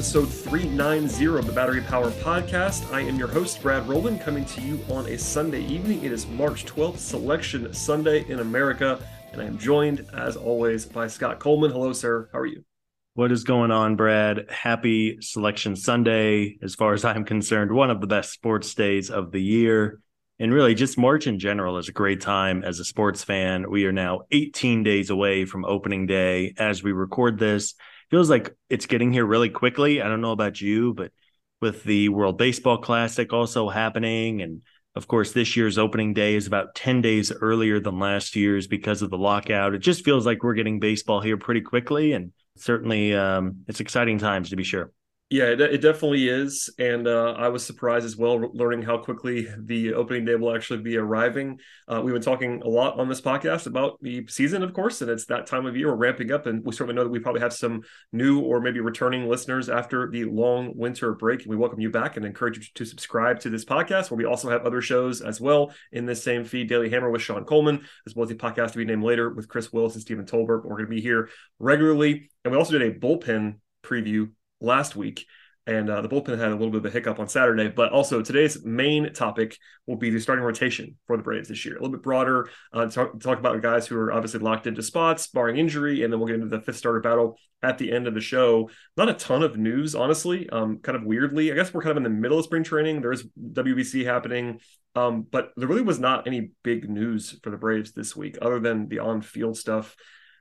episode 390 of the Battery Power Podcast. I am your host, Brad Rowland, coming to you on a Sunday evening. It is March 12th, Selection Sunday in America, and I am joined, as always, by Scott Coleman. Hello, sir. How are you? What is going on, Brad? Happy Selection Sunday. As far as I'm concerned, one of the best sports days of the year. And really, just March in general is a great time as a sports fan. We are now 18 days away from opening day as we record this feels like it's getting here really quickly. I don't know about you, but with the World Baseball Classic also happening, and of course, this year's opening day is about 10 days earlier than last year's because of the lockout. It just feels like we're getting baseball here pretty quickly, and certainly um, it's exciting times to be sure. Yeah, it, it definitely is, and uh, I was surprised as well, learning how quickly the opening day will actually be arriving. Uh, we've been talking a lot on this podcast about the season, of course, and it's that time of year we're ramping up, and we certainly know that we probably have some new or maybe returning listeners after the long winter break. And we welcome you back and encourage you to subscribe to this podcast, where we also have other shows as well in this same feed, Daily Hammer with Sean Coleman, as well as the podcast to be named later with Chris Willis and Stephen Tolbert. We're going to be here regularly, and we also did a bullpen preview last week. And uh, the bullpen had a little bit of a hiccup on Saturday, but also today's main topic will be the starting rotation for the Braves this year. A little bit broader, uh, talk, talk about guys who are obviously locked into spots, barring injury, and then we'll get into the fifth starter battle at the end of the show. Not a ton of news, honestly. Um, kind of weirdly, I guess we're kind of in the middle of spring training. There's WBC happening, um, but there really was not any big news for the Braves this week, other than the on-field stuff.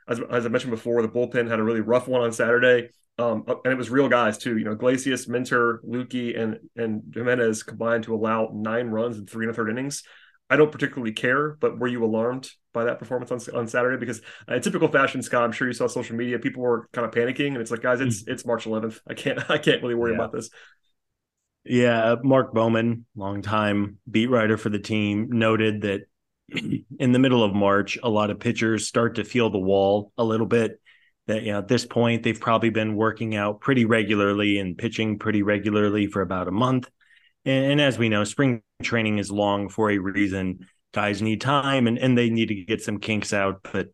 As, as I mentioned before, the bullpen had a really rough one on Saturday. Um, uh, and it was real guys too. You know, Iglesias, Minter, Lukey, and and Jimenez combined to allow nine runs in three and a third innings. I don't particularly care, but were you alarmed by that performance on, on Saturday? Because uh, in typical fashion, Scott, I'm sure you saw social media. People were kind of panicking, and it's like, guys, it's mm. it's March 11th. I can't I can't really worry yeah. about this. Yeah, Mark Bowman, longtime beat writer for the team, noted that in the middle of March, a lot of pitchers start to feel the wall a little bit that you know at this point they've probably been working out pretty regularly and pitching pretty regularly for about a month. And, and, as we know spring training is long for a reason. Guys need time and, and they need to get some kinks out but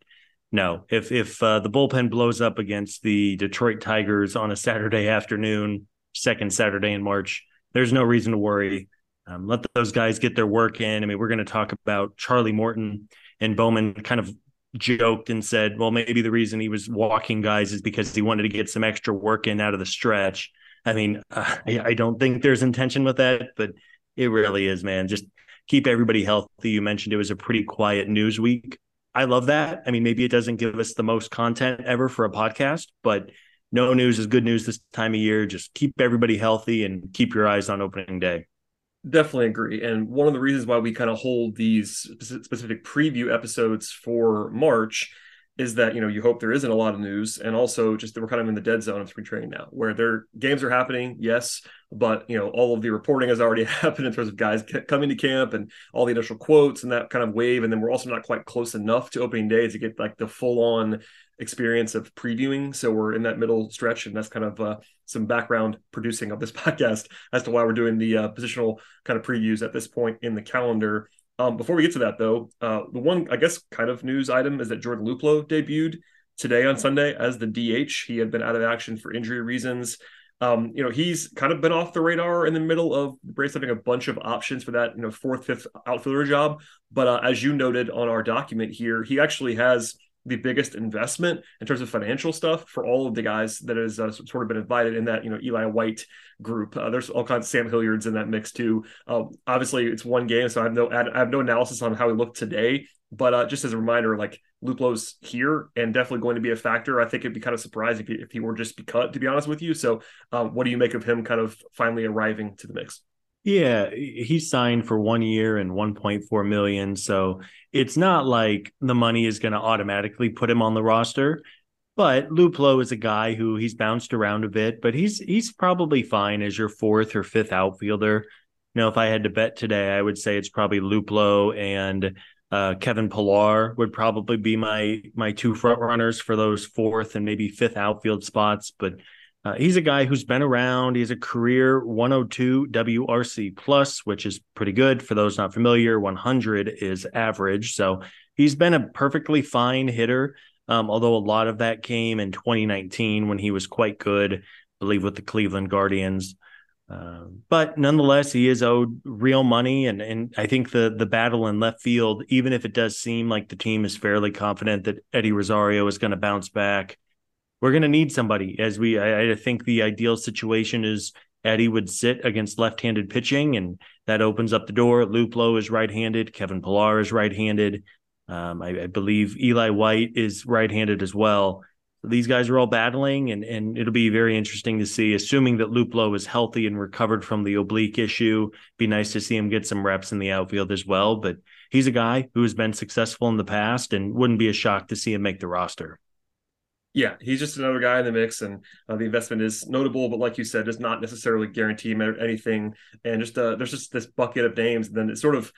no. If if uh, the bullpen blows up against the detroit tigers on a saturday afternoon second saturday in march there's no reason to worry. Um, let those guys get their work in. I mean we're going to talk about charlie morton and bowman kind of joked and said, well, maybe the reason he was walking guys is because he wanted to get some extra work in out of the stretch. I mean, uh, I, don't think there's intention with that, but it really is, man. Just keep everybody healthy. You mentioned it was a pretty quiet news week. I love that. I mean, maybe it doesn't give us the most content ever for a podcast, but no news is good news this time of year. Just keep everybody healthy and keep your eyes on opening day. Definitely agree. And one of the reasons why we kind of hold these specific preview episodes for March is that, you know, you hope there isn't a lot of news. And also just that we're kind of in the dead zone of spring training now, where their games are happening, yes, but, you know, all of the reporting has already happened in terms of guys coming to camp and all the initial quotes and that kind of wave. And then we're also not quite close enough to opening day to get like the full on experience of previewing. So we're in that middle stretch, and that's kind of uh, some background producing of this podcast as to why we're doing the uh, positional kind of previews at this point in the calendar. Um, before we get to that, though, uh, the one I guess kind of news item is that Jordan Luplow debuted today on Sunday as the DH. He had been out of action for injury reasons. Um, you know, he's kind of been off the radar in the middle of Braves having a bunch of options for that, you know, fourth, fifth outfielder job. But uh, as you noted on our document here, he actually has the biggest investment in terms of financial stuff for all of the guys that has uh, sort of been invited in that you know Eli White group. Uh, there's all kinds of Sam Hilliards in that mix too. Um, obviously, it's one game, so I have no I have no analysis on how he looked today. But uh, just as a reminder, like Luplow's here and definitely going to be a factor. I think it'd be kind of surprising if he, if he were just be cut, to be honest with you. So, um, what do you make of him kind of finally arriving to the mix? Yeah, he signed for one year and 1.4 million. So it's not like the money is going to automatically put him on the roster. But Luplow is a guy who he's bounced around a bit, but he's he's probably fine as your fourth or fifth outfielder. Know, if I had to bet today, I would say it's probably Luplow and uh, Kevin Pillar would probably be my my two front runners for those fourth and maybe fifth outfield spots. But uh, he's a guy who's been around. He's a career 102 WRC plus, which is pretty good for those not familiar. 100 is average, so he's been a perfectly fine hitter. Um, although a lot of that came in 2019 when he was quite good, I believe, with the Cleveland Guardians. Uh, but nonetheless, he is owed real money, and and I think the the battle in left field, even if it does seem like the team is fairly confident that Eddie Rosario is going to bounce back, we're going to need somebody. As we, I, I think the ideal situation is Eddie would sit against left-handed pitching, and that opens up the door. Luplow is right-handed. Kevin Pillar is right-handed. Um, I, I believe Eli White is right-handed as well these guys are all battling, and and it'll be very interesting to see. Assuming that Luplow is healthy and recovered from the oblique issue, be nice to see him get some reps in the outfield as well. But he's a guy who has been successful in the past, and wouldn't be a shock to see him make the roster. Yeah, he's just another guy in the mix, and uh, the investment is notable, but like you said, does not necessarily guarantee anything. And just uh, there's just this bucket of names, and then it sort of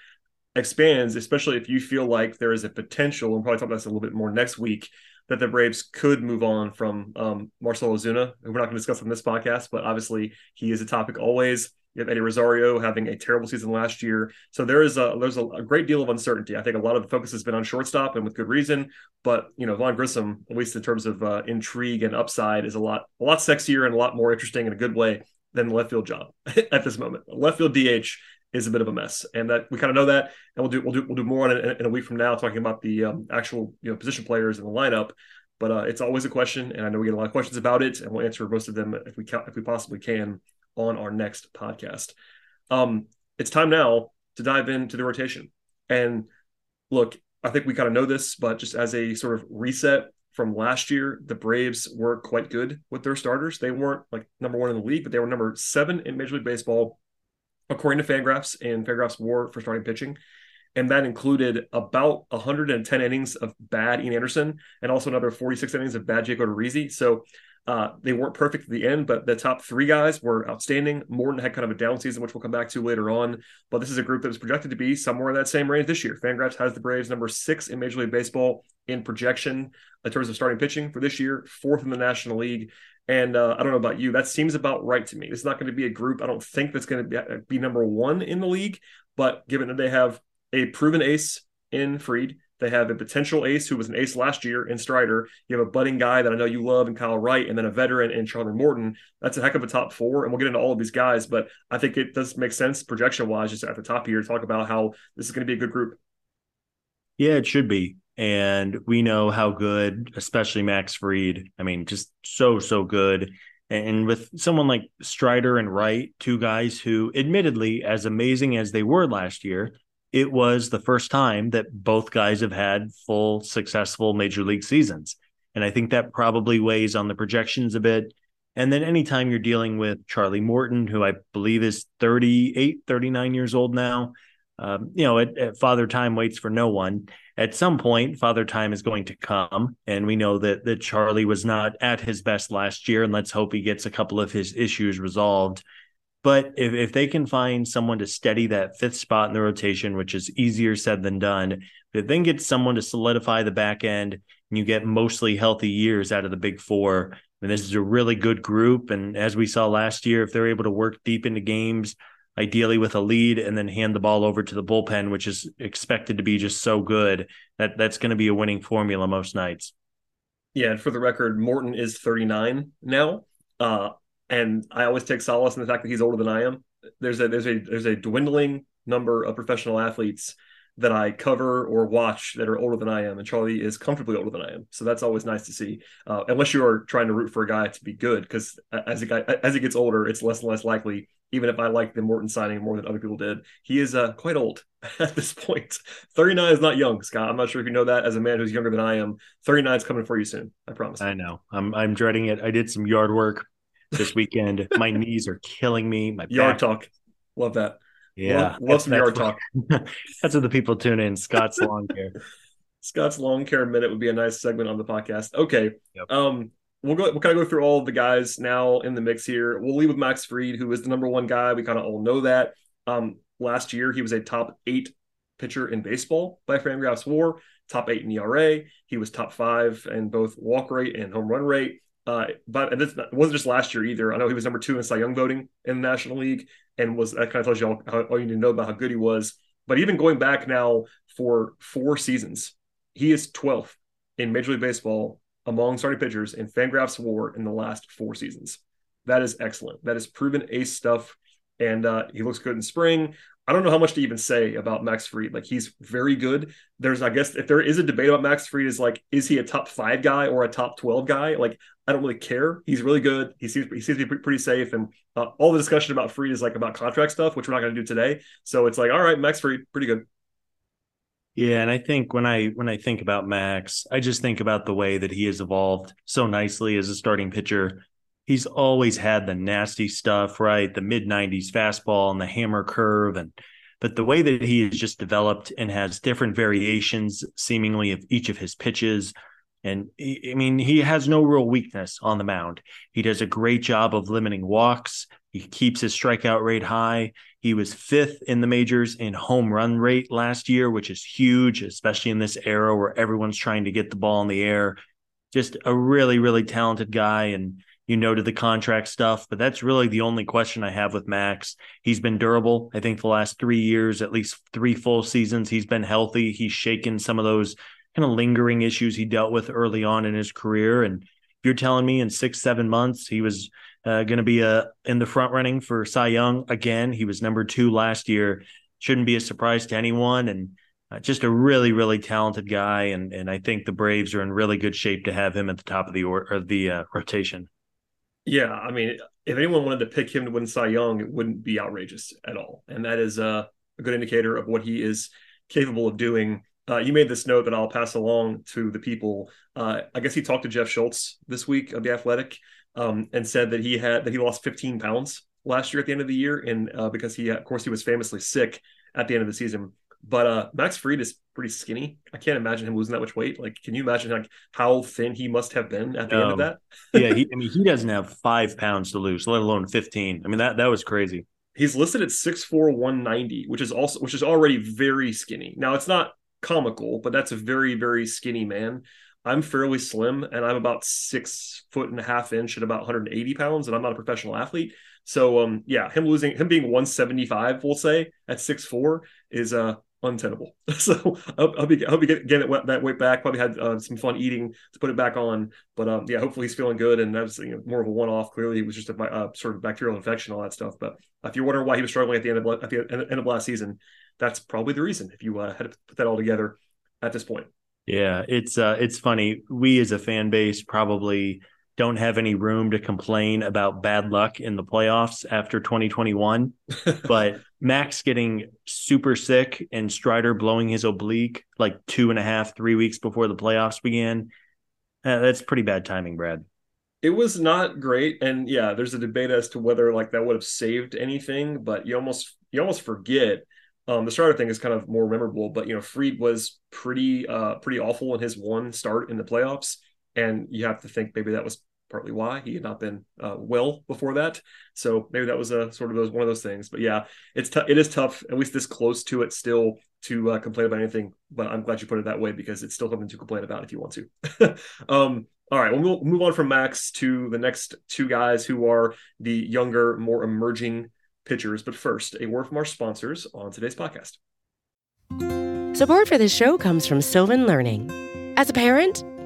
expands, especially if you feel like there is a potential. And probably talk about this a little bit more next week that the Braves could move on from um, Marcell Ozuna. We're not going to discuss on this podcast, but obviously he is a topic always. You have Eddie Rosario having a terrible season last year, so there is a there's a, a, great deal of uncertainty. I think a lot of the focus has been on shortstop, and with good reason. But you know, Vaughn Grissom, at least in terms of uh, intrigue and upside, is a lot a lot sexier and a lot more interesting in a good way than the left field job at this moment. Left field DH is a bit of a mess, and that we kind of know that. And we'll do we'll do we'll do more in a, in a week from now, talking about the um, actual you know position players in the lineup. But uh, it's always a question, and I know we get a lot of questions about it, and we'll answer most of them if we can, if we possibly can on our next podcast. Um, it's time now to dive into the rotation. And look, I think we kind of know this, but just as a sort of reset from last year, the Braves were quite good with their starters. They weren't like number one in the league, but they were number seven in Major League Baseball according to Fangraphs and Fangraphs WAR for starting pitching. And that included about 110 innings of bad Ian Anderson and also another 46 innings of bad Jake Odorizzi. So uh, they weren't perfect at the end, but the top three guys were outstanding. Morton had kind of a down season, which we'll come back to later on. But this is a group that was projected to be somewhere in that same range this year. Fangraphs has the Braves number six in Major League Baseball in projection in terms of starting pitching for this year, fourth in the National League. And uh, I don't know about you, that seems about right to me. It's not going to be a group. I don't think that's going to be, uh, be number one in the league. But given that they have a proven ace in Fried, they have a potential ace who was an ace last year in Strider. You have a budding guy that I know you love in Kyle Wright, and then a veteran in Charlie Morton. That's a heck of a top four, and we'll get into all of these guys. But I think it does make sense projection wise, just at the top here, to talk about how this is going to be a good group. Yeah, it should be. And we know how good, especially Max Fried. I mean, just so, so good. And with someone like Strider and Wright, two guys who, admittedly, as amazing as they were last year, it was the first time that both guys have had full, successful major league seasons. And I think that probably weighs on the projections a bit. And then anytime you're dealing with Charlie Morton, who I believe is 38, 39 years old now, um, you know, at, at Father Time waits for no one. At some point, Father Time is going to come, and we know that that Charlie was not at his best last year, and let's hope he gets a couple of his issues resolved. But if, if they can find someone to steady that fifth spot in the rotation, which is easier said than done, but then get someone to solidify the back end, and you get mostly healthy years out of the big four. I mean, this is a really good group. And as we saw last year, if they're able to work deep into games, ideally with a lead and then hand the ball over to the bullpen, which is expected to be just so good that that's going to be a winning formula most nights. Yeah, and for the record, Morton is 39 now, uh, and I always take solace in the fact that he's older than I am. There's a there's a there's a dwindling number of professional athletes that I cover or watch that are older than I am, and Charlie is comfortably older than I am. So that's always nice to see. Uh, unless you are trying to root for a guy to be good, because as a guy as he gets older, it's less and less likely. Even if I like the Morton signing more than other people did, he is uh, quite old at this point. 39 is not young, Scott. I'm not sure if you know that. As a man who's younger than I am, 39 is coming for you soon. I promise. I know. I'm I'm dreading it. I did some yard work this weekend. My knees are killing me. My yard talk. Love that. Yeah, love, love some yard talk. that's what the people tune in. Scott's lawn care. Scott's lawn care minute would be a nice segment on the podcast. Okay, Yep. um, we'll go. We'll kind of go through all of the guys now in the mix here. We'll leave with Max Fried, who is the number one guy. We kind of all know that. Um, last year he was a top eight pitcher in baseball by Fangraphs WAR, top eight in ERA. He was top five in both walk rate and home run rate. Uh, but and this wasn't just last year either. I know he was number two in Cy Young voting in the National League, and was that kind of tells you all, how, all you need to know about how good he was. But even going back now for four seasons, he is 12th in Major League Baseball among starting pitchers in Fangraphs WAR in the last four seasons. That is excellent. That is proven ace stuff, and uh, he looks good in spring. I don't know how much to even say about Max Fried. Like he's very good. There's, I guess, if there is a debate about Max Fried, is like, is he a top five guy or a top twelve guy? Like, I don't really care. He's really good. He seems he seems to be pretty safe, and uh, all the discussion about Fried is like about contract stuff, which we're not going to do today. So it's like, all right, Max Fried, pretty good. Yeah, and I think when I when I think about Max, I just think about the way that he has evolved so nicely as a starting pitcher. He's always had the nasty stuff, right? The mid 90s fastball and the hammer curve and but the way that he has just developed and has different variations seemingly of each of his pitches and I mean, he has no real weakness on the mound. He does a great job of limiting walks. He keeps his strikeout rate high. He was fifth in the majors in home run rate last year, which is huge, especially in this era where everyone's trying to get the ball in the air. Just a really, really talented guy. And you noted the contract stuff, but that's really the only question I have with Max. He's been durable. I think the last three years, at least three full seasons, he's been healthy. He's shaken some of those kind of lingering issues he dealt with early on in his career. And if you're telling me in six, seven months he was uh, going to be uh, in the front running for Cy Young again, he was number two last year. Shouldn't be a surprise to anyone. And uh, just a really, really talented guy. And and I think the Braves are in really good shape to have him at the top of the or, or the uh, rotation. Yeah, I mean, if anyone wanted to pick him to win Cy Young, it wouldn't be outrageous at all, and that is uh, a good indicator of what he is capable of doing. Uh, you made this note that I'll pass along to the people. Uh, I guess he talked to Jeff Schultz this week of the Athletic um, and said that he had that he lost 15 pounds last year at the end of the year, and uh, because he, of course, he was famously sick at the end of the season. But uh, Max Fried is pretty skinny. I can't imagine him losing that much weight. Like, can you imagine like how thin he must have been at the um, end of that? yeah, he, I mean, he doesn't have five pounds to lose, let alone 15. I mean, that that was crazy. He's listed at 6'4", 190, which is also which is already very skinny. Now it's not comical, but that's a very, very skinny man. I'm fairly slim and I'm about six foot and a half inch at about 180 pounds, and I'm not a professional athlete. So um yeah, him losing him being 175, we'll say at six four is uh untenable. So I'll, be I'll be getting, it that weight back. Probably had uh, some fun eating to put it back on, but um, yeah, hopefully he's feeling good. And that's you know, more of a one off. Clearly, it was just a uh, sort of bacterial infection, all that stuff. But if you're wondering why he was struggling at the end of at the end of last season, that's probably the reason. If you uh, had to put that all together at this point. Yeah, it's uh, it's funny. We as a fan base probably don't have any room to complain about bad luck in the playoffs after 2021. but Max getting super sick and Strider blowing his oblique like two and a half, three weeks before the playoffs began. Uh, that's pretty bad timing, Brad. It was not great, and yeah, there's a debate as to whether like that would have saved anything. But you almost you almost forget um, the Strider thing is kind of more memorable. But you know, Fried was pretty uh pretty awful in his one start in the playoffs, and you have to think maybe that was partly why he had not been uh, well before that. So maybe that was a sort of those one of those things. But yeah, it's t- it is tough, at least this close to it, still to uh, complain about anything. But I'm glad you put it that way because it's still something to complain about if you want to. um, all right, well, move on from Max to the next two guys who are the younger, more emerging pitchers. But first, a word from our sponsors on today's podcast. Support for this show comes from Sylvan Learning. As a parent,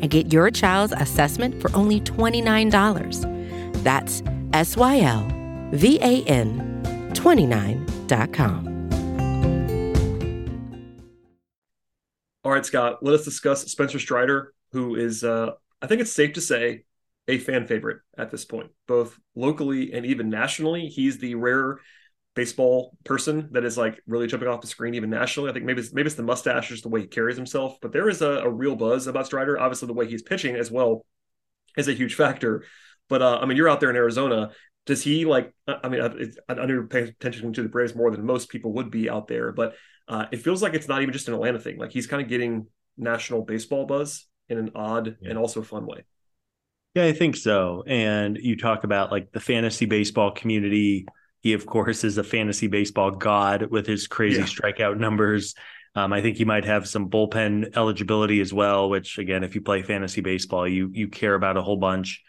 and get your child's assessment for only $29. That's S Y L V A N 29.com. All right, Scott, let us discuss Spencer Strider, who is, uh, I think it's safe to say, a fan favorite at this point, both locally and even nationally. He's the rare baseball person that is like really jumping off the screen even nationally. I think maybe it's, maybe it's the mustache, just the way he carries himself, but there is a, a real buzz about Strider. Obviously, the way he's pitching as well is a huge factor. But uh, I mean, you're out there in Arizona. Does he like? I mean, I, I know paying attention to the Braves more than most people would be out there, but uh, it feels like it's not even just an Atlanta thing. Like he's kind of getting national baseball buzz in an odd yeah. and also fun way. Yeah, I think so. And you talk about like the fantasy baseball community. He, of course, is a fantasy baseball god with his crazy yeah. strikeout numbers. Um, I think he might have some bullpen eligibility as well, which again, if you play fantasy baseball, you you care about a whole bunch.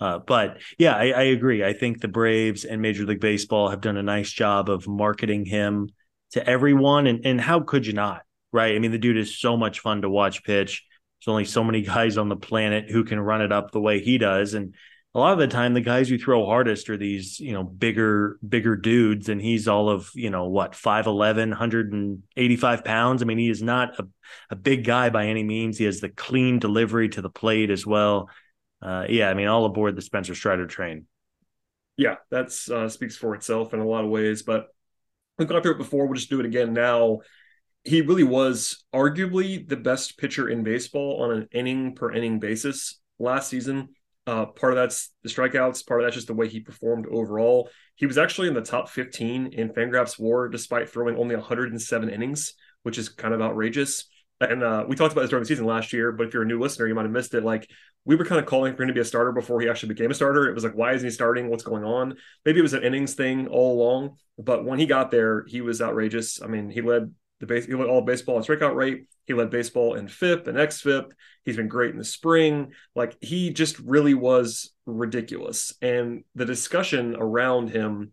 Uh, but yeah, I, I, agree. I think the Braves and Major League Baseball have done a nice job of marketing him to everyone. And and how could you not? Right? I mean, the dude is so much fun to watch pitch. There's only so many guys on the planet who can run it up the way he does. And a lot of the time, the guys who throw hardest are these, you know, bigger, bigger dudes. And he's all of, you know, what, 5'11, 185 pounds. I mean, he is not a, a big guy by any means. He has the clean delivery to the plate as well. Uh, yeah, I mean, all aboard the Spencer Strider train. Yeah, that uh, speaks for itself in a lot of ways. But we've gone through it before. We'll just do it again now he really was arguably the best pitcher in baseball on an inning per inning basis last season. Uh, part of that's the strikeouts, part of that's just the way he performed overall. He was actually in the top 15 in Fangraphs WAR despite throwing only 107 innings, which is kind of outrageous. And uh, we talked about this during the season last year, but if you're a new listener, you might have missed it. Like we were kind of calling for him to be a starter before he actually became a starter. It was like, why isn't he starting? What's going on? Maybe it was an innings thing all along, but when he got there, he was outrageous. I mean, he led the base he led all baseball in strikeout rate. He led baseball in FIP and XFIP. He's been great in the spring. Like he just really was ridiculous. And the discussion around him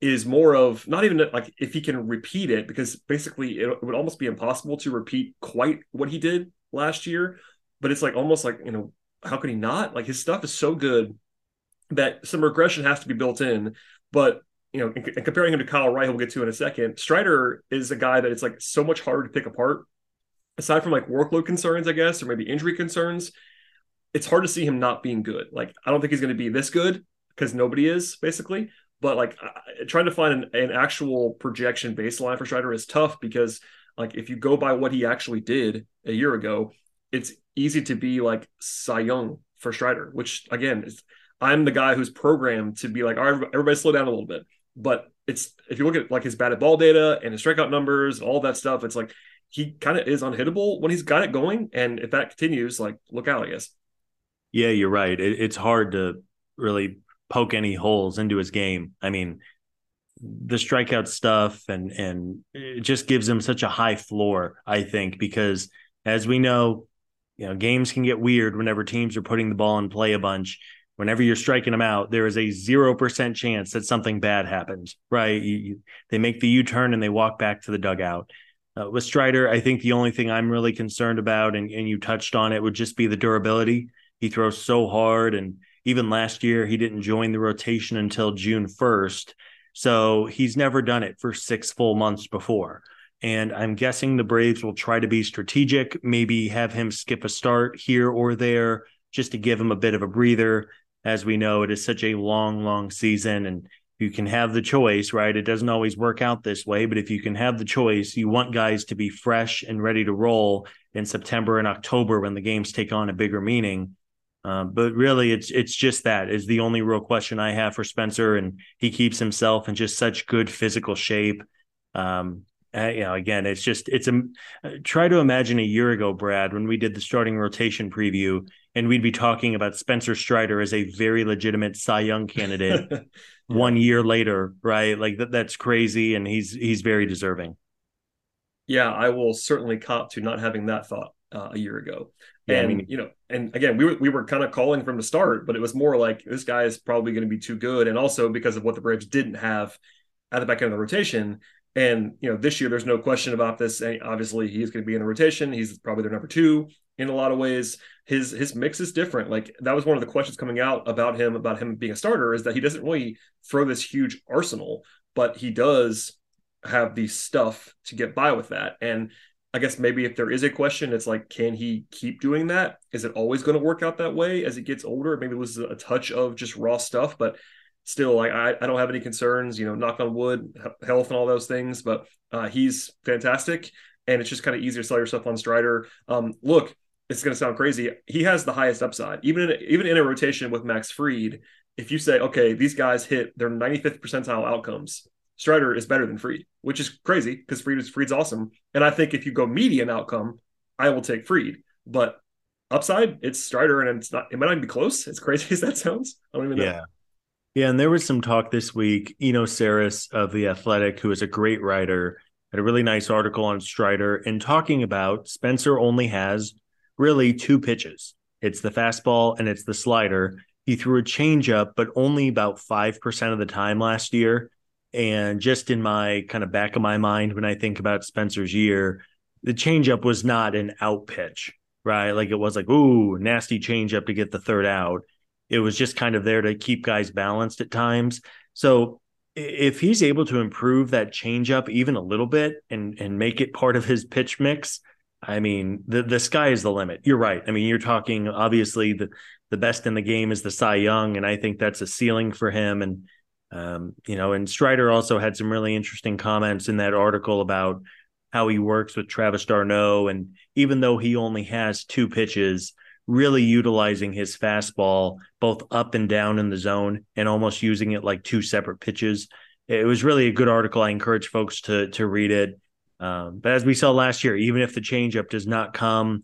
is more of not even like if he can repeat it, because basically it, it would almost be impossible to repeat quite what he did last year. But it's like almost like, you know, how could he not? Like his stuff is so good that some regression has to be built in. But you know, and, comparing him to Kyle Wright, we'll get to in a second. Strider is a guy that it's like so much harder to pick apart. Aside from like workload concerns, I guess, or maybe injury concerns, it's hard to see him not being good. Like, I don't think he's going to be this good because nobody is basically. But like, trying to find an, an actual projection baseline for Strider is tough because like if you go by what he actually did a year ago, it's easy to be like Cy Young for Strider, which again is I'm the guy who's programmed to be like, all right, everybody slow down a little bit. But it's if you look at like his batted ball data and his strikeout numbers, all that stuff, it's like he kind of is unhittable when he's got it going. And if that continues, like look out, I guess. Yeah, you're right. It, it's hard to really poke any holes into his game. I mean, the strikeout stuff and and it just gives him such a high floor, I think, because as we know, you know, games can get weird whenever teams are putting the ball in play a bunch whenever you're striking them out, there is a 0% chance that something bad happens, right? You, you, they make the U turn and they walk back to the dugout. Uh, with Strider, I think the only thing I'm really concerned about, and, and you touched on it, would just be the durability. He throws so hard. And even last year, he didn't join the rotation until June 1st. So he's never done it for six full months before. And I'm guessing the Braves will try to be strategic, maybe have him skip a start here or there just to give him a bit of a breather as we know, it is such a long, long season. And you can have the choice, right? It doesn't always work out this way, but if you can have the choice, you want guys to be fresh and ready to roll in September and October when the games take on a bigger meaning. Uh, but really, it's it's just that is the only real question I have for Spencer, and he keeps himself in just such good physical shape. Um, uh, you know, again, it's just it's a try to imagine a year ago, Brad, when we did the starting rotation preview, and we'd be talking about Spencer Strider as a very legitimate Cy Young candidate. yeah. One year later, right? Like that, that's crazy, and he's he's very deserving. Yeah, I will certainly cop to not having that thought uh, a year ago. Yeah, and I mean, you know, and again, we were we were kind of calling from the start, but it was more like this guy is probably going to be too good, and also because of what the Braves didn't have at the back end of the rotation. And you know, this year there's no question about this. And obviously, he's going to be in the rotation. He's probably their number two in a lot of ways. His his mix is different. Like that was one of the questions coming out about him about him being a starter is that he doesn't really throw this huge arsenal, but he does have the stuff to get by with that. And I guess maybe if there is a question, it's like, can he keep doing that? Is it always going to work out that way as he gets older? Maybe it was a touch of just raw stuff, but still, like I, I don't have any concerns. You know, knock on wood, health and all those things. But uh, he's fantastic, and it's just kind of easier to sell yourself on Strider. Um, look, it's going to sound crazy. He has the highest upside, even in even in a rotation with Max Fried If you say, okay, these guys hit their 95th percentile outcomes, Strider is better than Fried which is crazy because Fried is Fried's awesome. And I think if you go median outcome, I will take Fried But upside, it's Strider, and it's not. It might not even be close. As crazy as that sounds, I don't even know. Yeah. Yeah, and there was some talk this week. Eno Sarris of the Athletic, who is a great writer, had a really nice article on Strider and talking about Spencer only has really two pitches. It's the fastball and it's the slider. He threw a changeup, but only about five percent of the time last year. And just in my kind of back of my mind, when I think about Spencer's year, the changeup was not an out pitch, right? Like it was like, ooh, nasty changeup to get the third out. It was just kind of there to keep guys balanced at times. So if he's able to improve that changeup even a little bit and and make it part of his pitch mix, I mean, the the sky is the limit. You're right. I mean, you're talking obviously the the best in the game is the Cy Young, and I think that's a ceiling for him. And um, you know, and Strider also had some really interesting comments in that article about how he works with Travis d'Arnaud. And even though he only has two pitches, really utilizing his fastball both up and down in the zone and almost using it like two separate pitches. It was really a good article. I encourage folks to to read it. Um, but as we saw last year, even if the changeup does not come,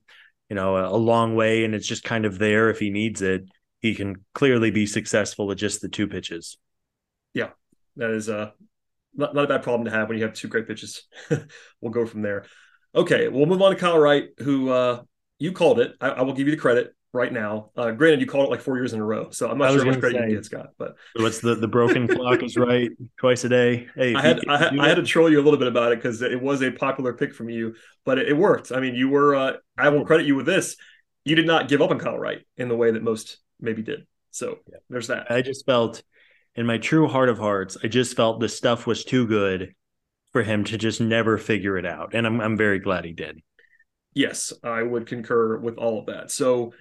you know, a, a long way and it's just kind of there if he needs it, he can clearly be successful with just the two pitches yeah, that is uh, not, not a bad problem to have when you have two great pitches. we'll go from there. Okay, we'll move on to Kyle Wright, who uh, you called it. I, I will give you the credit right now. Uh, granted, you called it like four years in a row, so I'm not sure how much credit say, you get, Scott. But what's the the broken clock is right twice a day. Hey, I had I had, I had to troll you a little bit about it because it was a popular pick from you, but it, it worked. I mean, you were. Uh, I will credit you with this. You did not give up on Kyle Wright in the way that most maybe did. So yeah. there's that. I just felt in my true heart of hearts, I just felt the stuff was too good for him to just never figure it out. And I'm I'm very glad he did. Yes, I would concur with all of that. So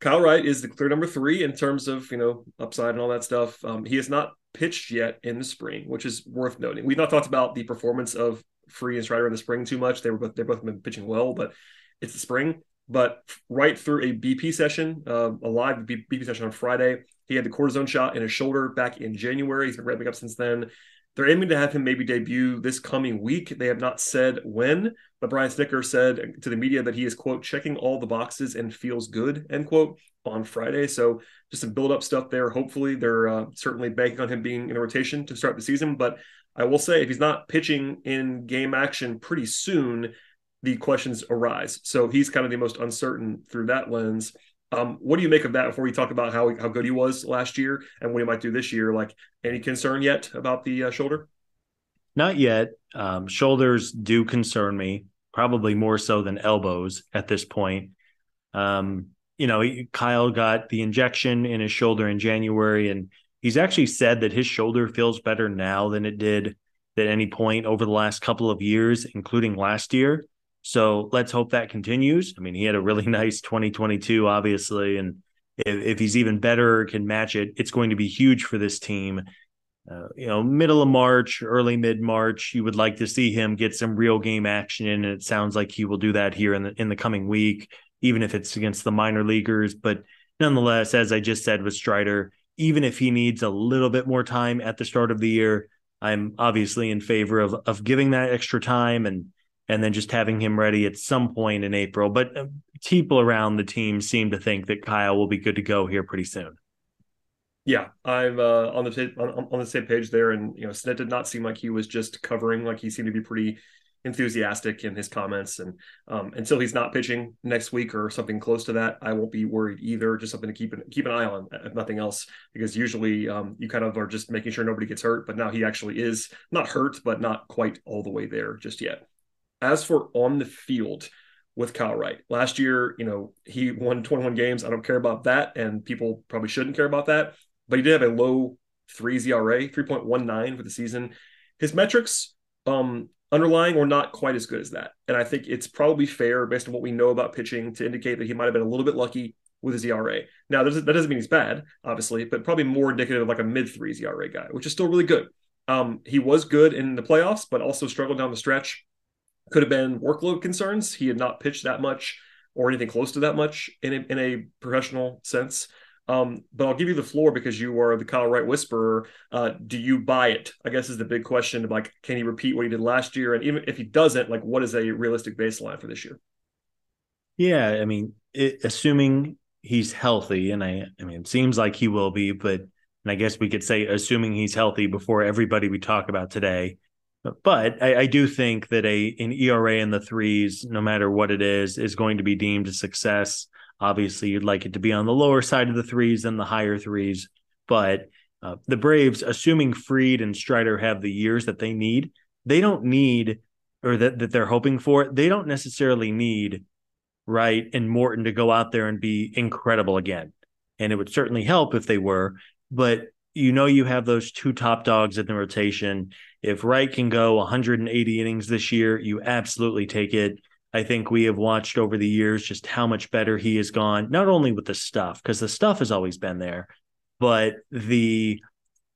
Kyle Wright is the clear number three in terms of, you know, upside and all that stuff. Um, he has not pitched yet in the spring, which is worth noting. We've not talked about the performance of Fried and Strider in the spring too much. They were both they both been pitching well, but it's the spring. But Wright threw a BP session, uh, a live BP session on Friday, he had the cortisone shot in his shoulder back in January. He's been ramping up since then. They're aiming to have him maybe debut this coming week. They have not said when, but Brian Snitker said to the media that he is, quote, checking all the boxes and feels good, end quote, on Friday. So just some build up stuff there. Hopefully, they're uh, certainly banking on him being in a rotation to start the season. But I will say, if he's not pitching in game action pretty soon, the questions arise. So he's kind of the most uncertain through that lens. Um, what do you make of that before we talk about how how good he was last year and what he might do this year? Like any concern yet about the uh, shoulder? Not yet. Um, shoulders do concern me, probably more so than elbows at this point. Um, you know, Kyle got the injection in his shoulder in January, and he's actually said that his shoulder feels better now than it did at any point over the last couple of years, including last year. So let's hope that continues. I mean, he had a really nice 2022, obviously, and if, if he's even better, can match it, it's going to be huge for this team. uh, you know, middle of March, early mid March, you would like to see him get some real game action, and it sounds like he will do that here in the in the coming week, even if it's against the minor leaguers. But nonetheless, as I just said with Strider, even if he needs a little bit more time at the start of the year, I'm obviously in favor of of giving that extra time and and then just having him ready at some point in April. But uh, people around the team seem to think that Kyle will be good to go here pretty soon. Yeah, I'm uh, on the on, on, the same page there, and you know, Snit did not seem like he was just covering; like he seemed to be pretty enthusiastic in his comments. And um, until he's not pitching next week or something close to that, I won't be worried either. Just something to keep an, keep an eye on, if nothing else, because usually um, you kind of are just making sure nobody gets hurt. But now he actually is not hurt, but not quite all the way there just yet. As for on the field with Kyle Wright, last year, you know, he won 21 games. I don't care about that, and people probably shouldn't care about that but he did have a low three ERA, 3.19 for the season. His metrics, um, underlying or not quite as good as that. And I think it's probably fair based on what we know about pitching to indicate that he might have been a little bit lucky with his ERA. Now, that doesn't mean he's bad, obviously, but probably more indicative of like a mid threes ERA guy, which is still really good. Um, he was good in the playoffs, but also struggled down the stretch. Could have been workload concerns. He had not pitched that much or anything close to that much in a, in a professional sense. Um, but I'll give you the floor because you are the Kyle Wright whisperer. Uh, do you buy it? I guess is the big question. Of like, can he repeat what he did last year? And even if he doesn't, like, what is a realistic baseline for this year? Yeah, I mean, it, assuming he's healthy, and I, I mean, it seems like he will be, but and I guess we could say assuming he's healthy before everybody we talk about today. But I, I do think that a an ERA in the threes, no matter what it is, is going to be deemed a success. Obviously, you'd like it to be on the lower side of the threes than the higher threes. But uh, the Braves, assuming Fried and Strider have the years that they need, they don't need, or that, that they're hoping for, they don't necessarily need Wright and Morton to go out there and be incredible again. And it would certainly help if they were. But you know, you have those two top dogs in the rotation. If Wright can go 180 innings this year, you absolutely take it. I think we have watched over the years just how much better he has gone, not only with the stuff, because the stuff has always been there, but the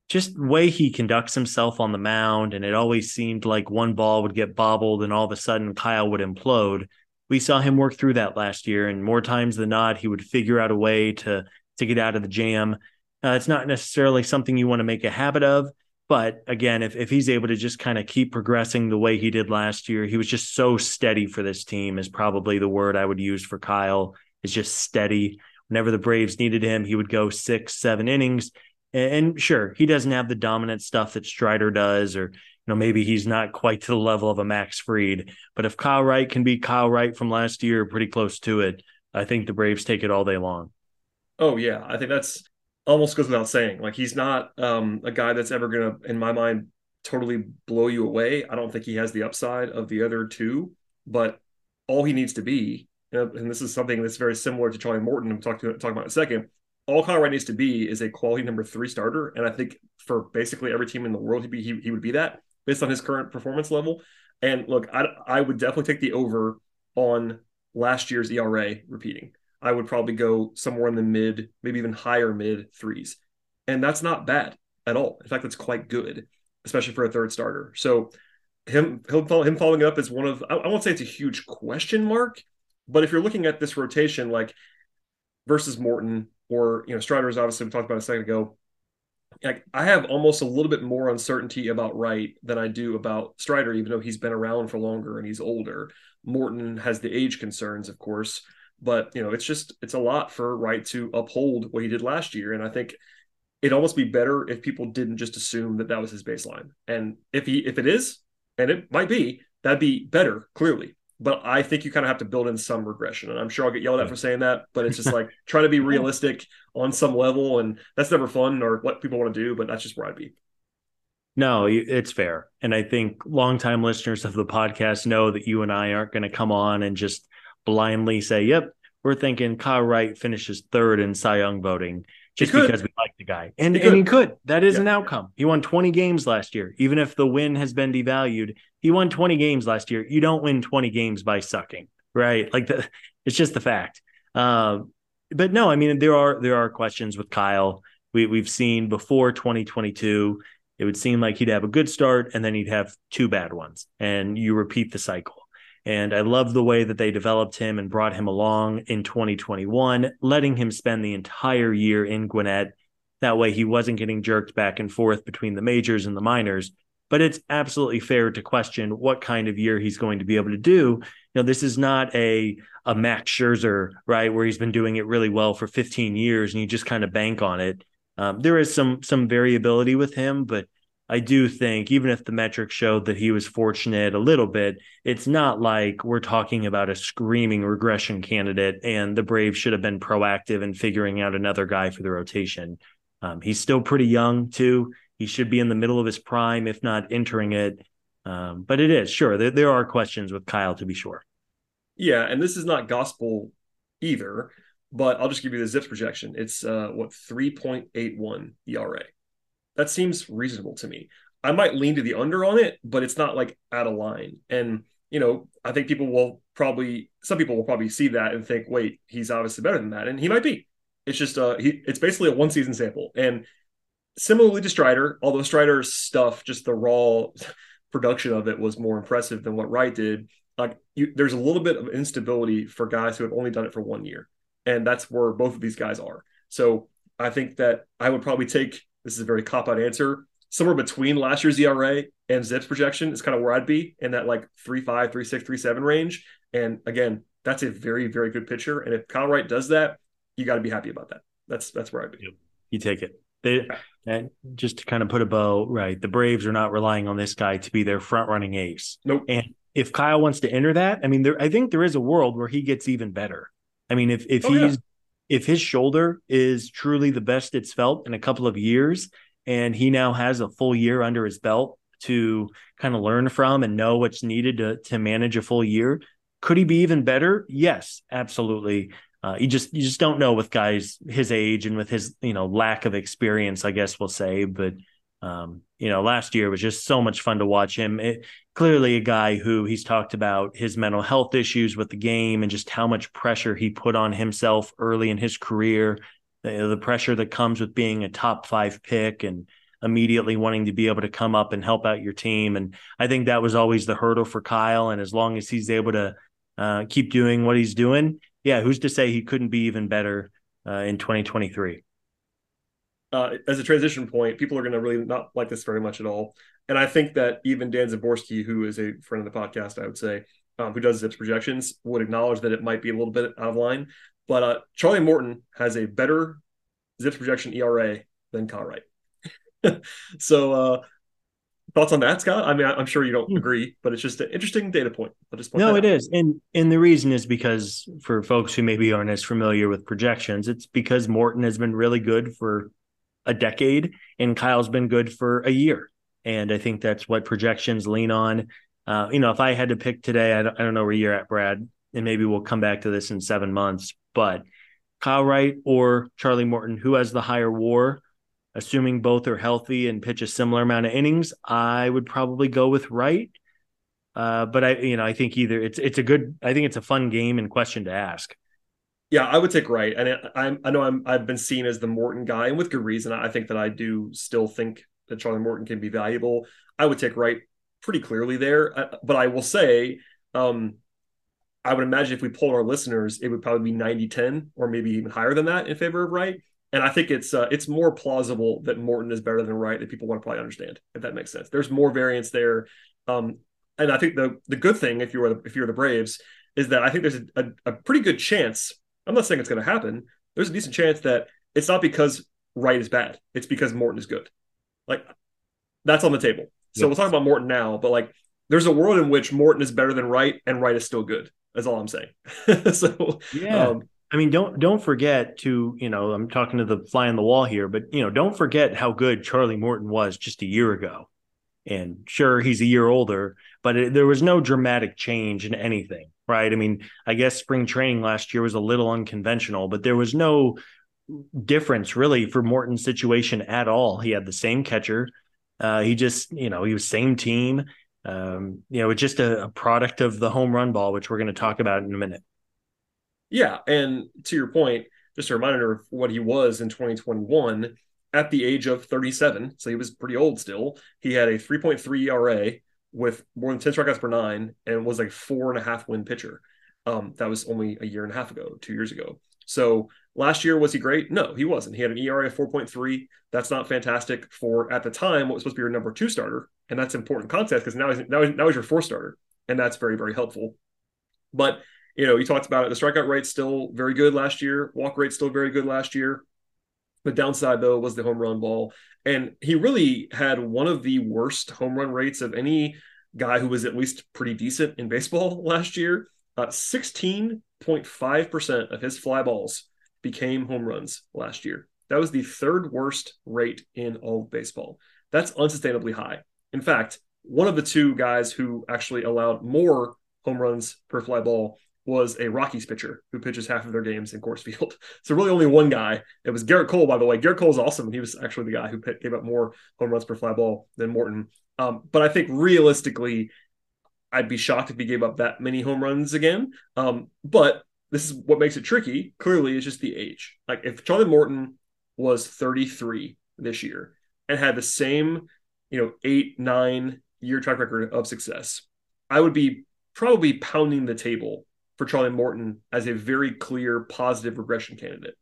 just way he conducts himself on the mound. And it always seemed like one ball would get bobbled and all of a sudden Kyle would implode. We saw him work through that last year, and more times than not, he would figure out a way to to get out of the jam. Uh, it's not necessarily something you want to make a habit of, but again, if, if he's able to just kind of keep progressing the way he did last year, he was just so steady for this team, is probably the word I would use for Kyle, is just steady. Whenever the Braves needed him, he would go six, seven innings. And, sure, he doesn't have the dominant stuff that Strider does, or you know, maybe he's not quite to the level of a Max Fried. But if Kyle Wright can be Kyle Wright from last year, pretty close to it, I think the Braves take it all day long. Oh yeah, I think that's almost goes without saying. Like he's not um, a guy that's ever going to, in my mind, totally blow you away. I don't think he has the upside of the other two, but all he needs to be, and this is something that's very similar to Charlie Morton. I'm talking talking about in a second. All Colorado needs to be is a quality number three starter, and I think for basically every team in the world, he'd be he, he would be that based on his current performance level. And look, I I would definitely take the over on last year's ERA repeating. I would probably go somewhere in the mid, maybe even higher mid threes. And that's not bad at all. In fact, that's quite good, especially for a third starter. So him him, following up is one of I, won't say it's a huge question mark, but if you're looking at this rotation like versus Morton or you know Strider's obviously we talked about a second ago. Like I have almost a little bit more uncertainty about Wright than I do about Strider, even though he's been around for longer and he's older. Morton has the age concerns, of course but you know it's just it's a lot for Wright to uphold what he did last year and i think it'd almost be better if people didn't just assume that that was his baseline and if he if it is and it might be that'd be better clearly but i think you kind of have to build in some regression and i'm sure i'll get yelled at for saying that but it's just like trying to be realistic on some level and that's never fun or what people want to do but that's just where i'd be no, it's fair. And I think longtime listeners of the podcast know that you and I aren't going to come on and just blindly say, "Yep, we're thinking Kyle Wright finishes third in Cy Young voting." Just because we like the guy, and he and he could. That is yeah. an outcome. He won 20 games last year. Even if the win has been devalued, he won 20 games last year. You don't win 20 games by sucking, right? Like the, it's just the fact. Uh, but no, I mean there are there are questions with Kyle. We we've seen before 2022 it would seem like he'd have a good start and then he'd have two bad ones, and you repeat the cycle. And I love the way that they developed him and brought him along in 2021, letting him spend the entire year in Gwinnett. That way, he wasn't getting jerked back and forth between the majors and the minors. But it's absolutely fair to question what kind of year he's going to be able to do. You know, this is not a a Max Scherzer, right, where he's been doing it really well for 15 years and you just kind of bank on it. Um, there is some some variability with him, but I do think even if the metrics showed that he was fortunate a little bit, it's not like we're talking about a screaming regression candidate and the Braves should have been proactive in figuring out another guy for the rotation. Um, he's still pretty young too. He should be in the middle of his prime, if not entering it. Um, but it is sure there, there are questions with Kyle to be sure. Yeah, and this is not gospel either, but I'll just give you the ZiPS projection. It's uh, what three point eight one ERA. That seems reasonable to me. I might lean to the under on it, but it's not like out of line. And you know, I think people will probably some people will probably see that and think, wait, he's obviously better than that, and he might be. It's just uh, he it's basically a one season sample, and similarly to Strider, although Strider's stuff, just the raw production of it was more impressive than what Wright did. Like you, there's a little bit of instability for guys who have only done it for one year, and that's where both of these guys are. So I think that I would probably take this is a very cop out answer. Somewhere between last year's ERA and ZiPS projection is kind of where I'd be in that like three five, three six, three seven range. And again, that's a very, very good pitcher. And if Kyle Wright does that, you got to be happy about that. That's that's where I'd be. You take it. They, and just to kind of put a bow, right? The Braves are not relying on this guy to be their front running ace. Nope. And if Kyle wants to enter that, I mean, there, I think there is a world where he gets even better. I mean, if if oh, he's yeah. If his shoulder is truly the best it's felt in a couple of years, and he now has a full year under his belt to kind of learn from and know what's needed to to manage a full year. Could he be even better? Yes, absolutely. Uh, you just you just don't know with guys his age and with his you know lack of experience, I guess we'll say. But um, you know, last year was just so much fun to watch him. It, clearly, a guy who he's talked about his mental health issues with the game and just how much pressure he put on himself early in his career the, the pressure that comes with being a top five pick and immediately wanting to be able to come up and help out your team. And I think that was always the hurdle for Kyle. And as long as he's able to uh, keep doing what he's doing, yeah, who's to say he couldn't be even better uh, in 2023? Uh, as a transition point, people are going to really not like this very much at all. And I think that even Dan Szymborski, who is a friend of the podcast, I would say, um, who does ZiPS projections, would acknowledge that it might be a little bit out of line. But uh, Charlie Morton has a better ZiPS projection ERA than Kyle Wright. so uh, thoughts on that, Scott? I mean, I'm sure you don't hmm. agree, but it's just an interesting data point. I'll just no, it is, and and the reason is because for folks who maybe aren't as familiar with projections, it's because Morton has been really good for a decade, and Kyle's been good for a year, and I think that's what projections lean on. Uh, you know, if I had to pick today, I don't, I don't know where you're at, Brad, and maybe we'll come back to this in seven months. But Kyle Wright or Charlie Morton, who has the higher WAR? Assuming both are healthy and pitch a similar amount of innings, I would probably go with Wright. Uh, but I, you know, I think either it's it's a good. I think it's a fun game and question to ask. Yeah, I would take Wright, and I, I know I'm I've been seen as the Morton guy, and with good reason. I think that I do still think that Charlie Morton can be valuable. I would take Wright pretty clearly there, uh, but I will say um, I would imagine if we polled our listeners, it would probably be 90 10 or maybe even higher than that in favor of Wright. And I think it's uh, it's more plausible that Morton is better than Wright that people want to probably understand, if that makes sense. There's more variance there. Um, and I think the the good thing, if you're the, if you're the Braves, is that I think there's a, a, a pretty good chance. I'm not saying it's going to happen. There's a decent chance that it's not because Wright is bad. It's because Morton is good. Like that's on the table. So we'll talk about Morton now, but like there's a world in which Morton is better than Wright and Wright is still good. That's all I'm saying. so yeah. Um, I mean, don't don't forget to you know I'm talking to the fly on the wall here, but you know don't forget how good Charlie Morton was just a year ago. And sure, he's a year older, but it, there was no dramatic change in anything, right? I mean, I guess spring training last year was a little unconventional, but there was no difference really for Morton's situation at all. He had the same catcher. Uh, he just, you know, he was same team. Um, you know, it's just a, a product of the home run ball, which we're going to talk about in a minute. Yeah, and to your point, just a reminder of what he was in 2021. at the age of 37, so he was pretty old still. He had a 3.3 ERA with more than 10 strikeouts per nine and was a four and a half win pitcher. Um, that was only a year and a half ago, two years ago. So last year, was he great? No, he wasn't. He had an ERA of 4.3. That's not fantastic for at the time what was supposed to be your number two starter. And that's important context because now he's now he's, now he's your four starter. And that's very, very helpful. But you know, you talked about it. The strikeout rate still very good last year. Walk rate still very good last year. The downside though was the home run ball, and he really had one of the worst home run rates of any guy who was at least pretty decent in baseball last year. Uh, 16.5% of his fly balls became home runs last year. That was the third worst rate in all of baseball. That's unsustainably high. In fact, one of the two guys who actually allowed more home runs per fly ball was a Rockies pitcher who pitches half of their games in Coors Field. So really only one guy. It was Gerrit Cole, by the way. Gerrit Cole is awesome. He was actually the guy who gave up more home runs per fly ball than Morton. Um, but I think realistically, I'd be shocked if he gave up that many home runs again. Um, but this is what makes it tricky. Clearly, is just the age. Like if Charlie Morton was 33 this year and had the same, you know, eight, nine year track record of success, I would be probably pounding the table for Charlie Morton as a very clear positive regression candidate.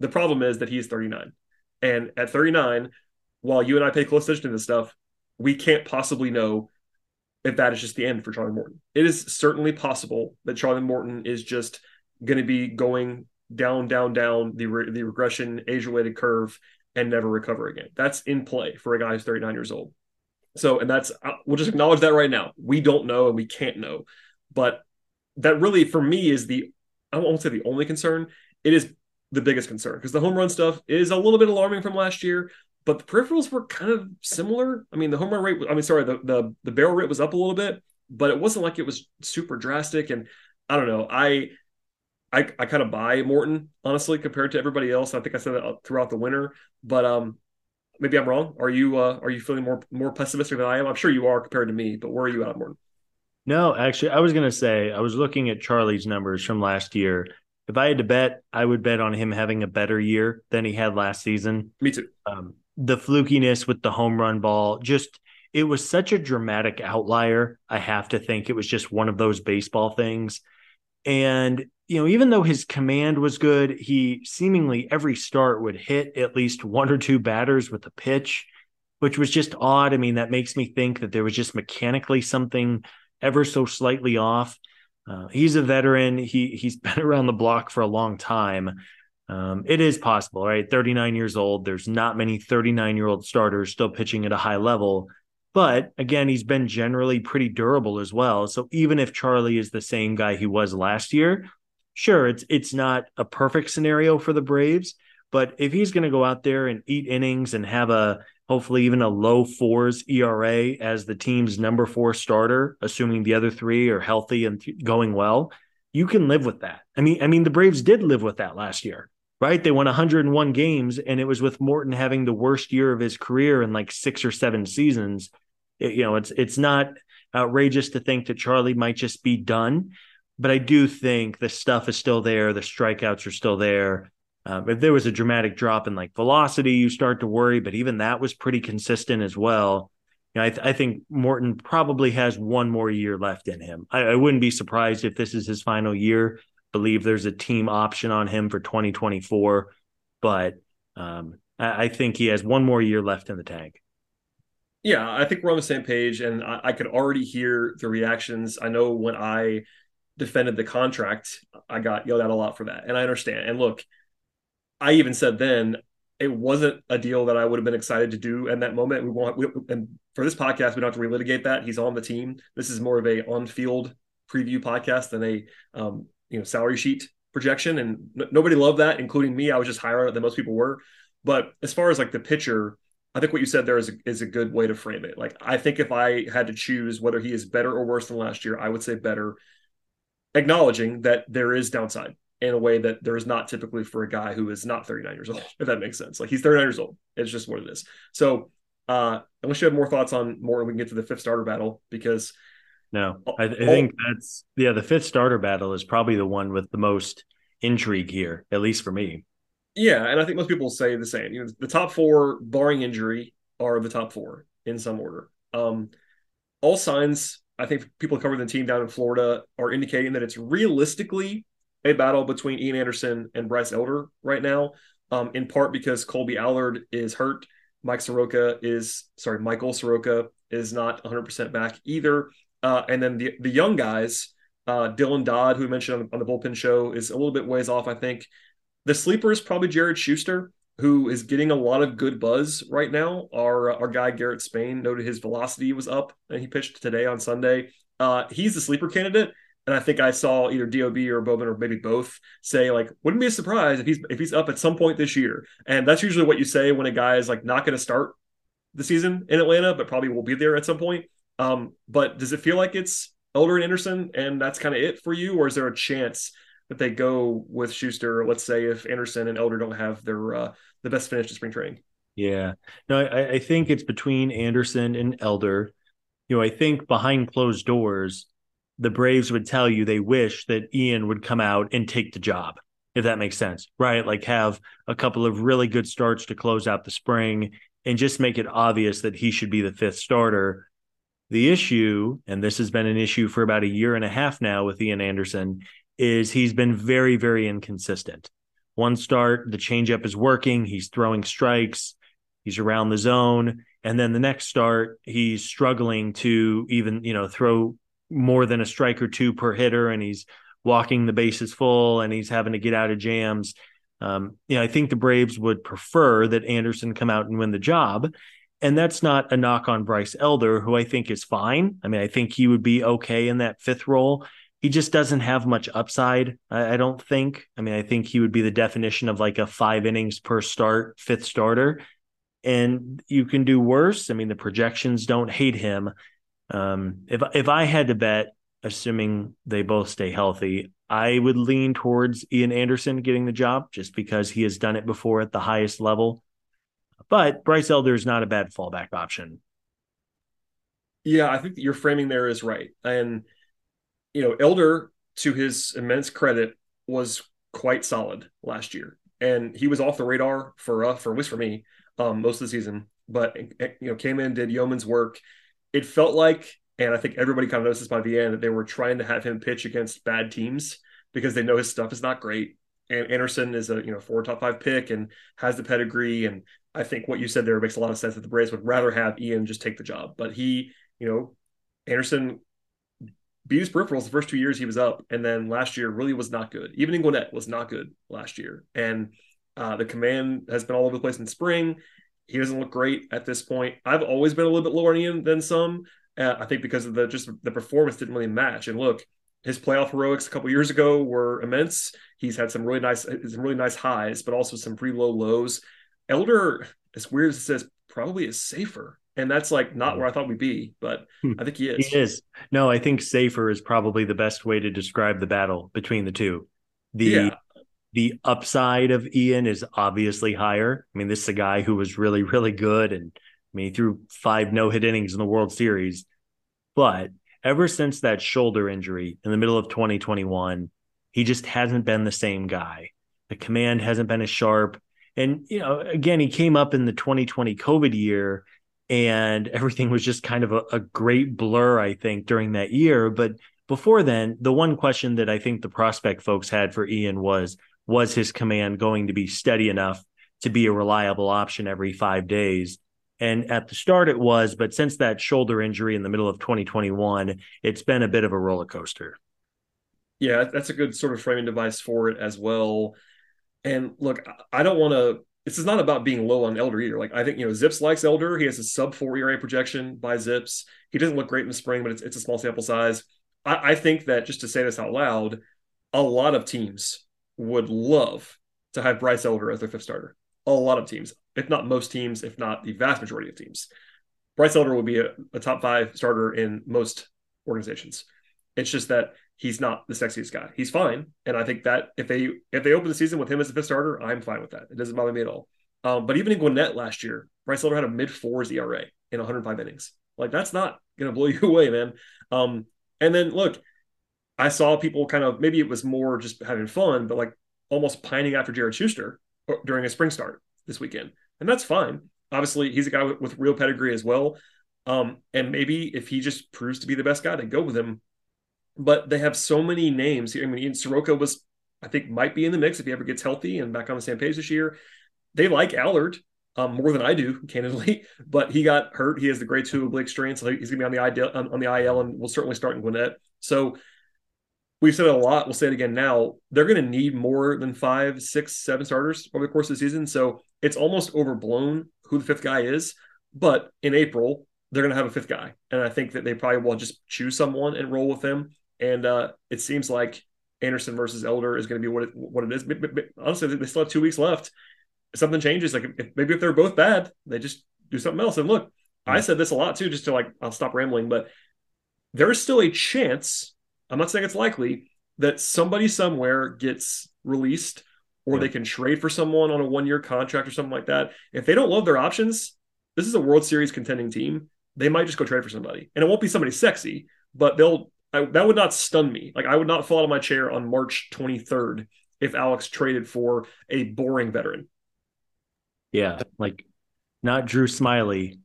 The problem is that he is 39. And at 39, while you and I pay close attention to this stuff, we can't possibly know if that is just the end for Charlie Morton. It is certainly possible that Charlie Morton is just going to be going down, down, down the, re- the regression age related curve and never recover again. That's in play for a guy who's 39 years old. So, and that's, uh, we'll just acknowledge that right now. We don't know and we can't know. But that really, for me, is the, I won't say the only concern. It is the biggest concern because the home run stuff is a little bit alarming from last year, but the peripherals were kind of similar. I mean, the home run rate, I mean, sorry, the, the, the barrel rate was up a little bit, but it wasn't like it was super drastic. And I don't know. I, I, I kind of buy Morton honestly compared to everybody else. I think I said that throughout the winter, but um, maybe I'm wrong. Are you uh, are you feeling more more pessimistic than I am? I'm sure you are compared to me, but where are you at, Morton? No, actually, I was going to say I was looking at Charlie's numbers from last year. If I had to bet, I would bet on him having a better year than he had last season. Me too. Um, the flukiness with the home run ball, just it was such a dramatic outlier. I have to think it was just one of those baseball things. And you know, even though his command was good, he seemingly every start would hit at least one or two batters with a pitch, which was just odd. I mean, that makes me think that there was just mechanically something ever so slightly off. Uh, he's a veteran. He he's been around the block for a long time. Um, it is possible, right? 39 years old. There's not many 39 year old starters still pitching at a high level. But again, he's been generally pretty durable as well. So even if Charlie is the same guy he was last year, sure, it's it's not a perfect scenario for the Braves. But if he's going to go out there and eat innings and have a hopefully even a low fours ERA as the team's number four starter, assuming the other three are healthy and going well, you can live with that. I mean, I mean, the Braves did live with that last year, right? They won 101 games, and it was with Morton having the worst year of his career in like six or seven seasons. It, you know, it's it's not outrageous to think that Charlie might just be done, but I do think the stuff is still there. The strikeouts are still there. Um, if there was a dramatic drop in like velocity, you start to worry, but even that was pretty consistent as well. You know, I, th- I, think Morton probably has one more year left in him. I, I wouldn't be surprised if this is his final year. Believe there's a team option on him for 2024, but um, I, I, think he has one more year left in the tank. Yeah, I think we're on the same page, and I, I could already hear the reactions. I know when I defended the contract, I got yelled at a lot for that, and I understand. And look, I even said then it wasn't a deal that I would have been excited to do in that moment. We want, we, and for this podcast, we don't have to relitigate that. He's on the team. This is more of a on-field preview podcast than a um, you know salary sheet projection, and n- nobody loved that, including me. I was just higher on it than most people were. But as far as like the pitcher, I think what you said there is a, is a good way to frame it. Like I think if I had to choose whether he is better or worse than last year, I would say better, acknowledging that there is downside in a way that there is not typically for a guy who is not 39 years old, if that makes sense. Like he's 39 years old. It's just what it is. So uh unless you have more thoughts on more, we can get to the fifth starter battle because no, I, I think that's yeah, the fifth starter battle is probably the one with the most intrigue here, at least for me. Yeah, and I think most people say the same. You know, the top four, barring injury, are the top four in some order. Um, all signs, I think people covering the team down in Florida are indicating that it's realistically a battle between Ian Anderson and Bryce Elder right now. Um, in part because Kolby Allard is hurt. Mike Soroka is sorry, Michael Soroka is not 100% back either. Uh, and then the the young guys, uh, Dylan Dodd, who we mentioned on, on, the bullpen show, is a little bit ways off. I think the sleeper is probably Jared Schuster, who is getting a lot of good buzz right now. Our our guy Garrett Spain noted his velocity was up, and he pitched today on Sunday. Uh, he's the sleeper candidate, and I think I saw either Dob or Bowman or maybe both say like, wouldn't be a surprise if he's if he's up at some point this year. And that's usually what you say when a guy is like not going to start the season in Atlanta, but probably will be there at some point. Um, but does it feel like it's Elder and Anderson, and that's kind of it for you, or is there a chance that they go with Schuster? Let's say if Anderson and Elder don't have their uh, the best finish to spring training. Yeah, no, I, I think it's between Anderson and Elder. You know, I think behind closed doors, the Braves would tell you they wish that Ian would come out and take the job, if that makes sense, right? Like have a couple of really good starts to close out the spring and just make it obvious that he should be the fifth starter. The issue, and this has been an issue for about a year and a half now with Ian Anderson, is he's been very, very inconsistent. One start, the changeup is working, he's throwing strikes, he's around the zone. And then the next start, he's struggling to even, you know, throw more than a strike or two per hitter, and he's walking the bases full and he's having to get out of jams. Um, you know, I think the Braves would prefer that Anderson come out and win the job. And that's not a knock on Bryce Elder, who I think is fine. I mean, I think he would be okay in that fifth role. He just doesn't have much upside, I, I don't think. I mean, I think he would be the definition of like a five innings per start, fifth starter. And you can do worse. I mean, the projections don't hate him. Um, if if I had to bet, assuming they both stay healthy, I would lean towards Ian Anderson getting the job just because he has done it before at the highest level. But Bryce Elder is not a bad fallback option. Yeah, I think your framing there is right. And, you know, Elder, to his immense credit, was quite solid last year. And he was off the radar for uh, for at least for me um, most of the season. But you know, came in, did yeoman's work. It felt like and I think everybody kind of noticed this by the end that they were trying to have him pitch against bad teams because they know his stuff is not great. And Anderson is a you know four top five pick and has the pedigree. And I think what you said there makes a lot of sense that the Braves would rather have Ian just take the job. But he, you know, Anderson beat his peripherals the first two years he was up, and then last year really was not good. Even in Gwinnett was not good last year. And uh, the command has been all over the place in spring. He doesn't look great at this point. I've always been a little bit lower on Ian than some, uh, I think because of the just the performance didn't really match. And look, his playoff heroics a couple years ago were immense. He's had some really nice, some really nice highs, but also some pretty low lows. Elder, as weird as it says, probably is safer. And that's like not where I thought we'd be, but hmm. I think he is. He is. No, I think safer is probably the best way to describe the battle between the two. The yeah. The upside of Ian is obviously higher. I mean, this is a guy who was really, really good and I mean, he threw five no hit innings in the World Series. But ever since that shoulder injury in the middle of 2021, he just hasn't been the same guy. The command hasn't been as sharp. And, you know, again, he came up in the 2020 COVID year and everything was just kind of a, a great blur, I think, during that year. But before then, the one question that I think the prospect folks had for Ian was was his command going to be steady enough to be a reliable option every five days? And at the start, it was, but since that shoulder injury in the middle of 2021, it's been a bit of a roller coaster. Yeah, that's a good sort of framing device for it as well. And look, I don't want to. This is not about being low on Elder either. Like I think you know, ZiPS likes Elder. He has a sub four ERA projection by ZiPS. He doesn't look great in the spring, but it's it's a small sample size. I, I think that just to say this out loud, a lot of teams would love to have Bryce Elder as their fifth starter. A lot of teams if not most teams, if not the vast majority of teams. Bryce Elder would be a, a top five starter in most organizations. It's just that he's not the sexiest guy. He's fine, and I think that if they if they open the season with him as the fifth starter, I'm fine with that. It doesn't bother me at all. Um, but even in Gwinnett last year, Bryce Elder had a mid fours ERA in 105 innings. Like that's not going to blow you away, man. Um, and then look, I saw people kind of maybe it was more just having fun, but like almost pining after Jared Schuster during a spring start this weekend, and that's fine. Obviously, he's a guy with, with real pedigree as well. Um, and maybe if he just proves to be the best guy, they go with him. But they have so many names here. I mean, Ian Soroka was, I think, might be in the mix if he ever gets healthy and back on the same page this year. They like Allard um, more than I do, candidly. But he got hurt. He has the grade two oblique strain, so he's going to be on the IL, on, on the IL, and will certainly start in Gwinnett. So we've said it a lot. We'll say it again now. They're going to need more than five, six, seven starters over the course of the season. So it's almost overblown who the fifth guy is. But in April, they're going to have a fifth guy, and I think that they probably will just choose someone and roll with them. And uh, it seems like Anderson versus Elder is going to be what it, what it is. But, but, but honestly, they still have two weeks left. If something changes, like if, maybe if they're both bad, they just do something else. And look, I said this a lot too, just to like I'll stop rambling, but there is still a chance. I'm not saying it's likely that somebody somewhere gets released or yeah. they can trade for someone on a one year contract or something like that. If they don't love their options, this is a World Series contending team. They might just go trade for somebody, and it won't be somebody sexy, but they'll. I, that would not stun me. Like I would not fall out of my chair on March 23rd if Alex traded for a boring veteran. Yeah, like not Drew Smyly,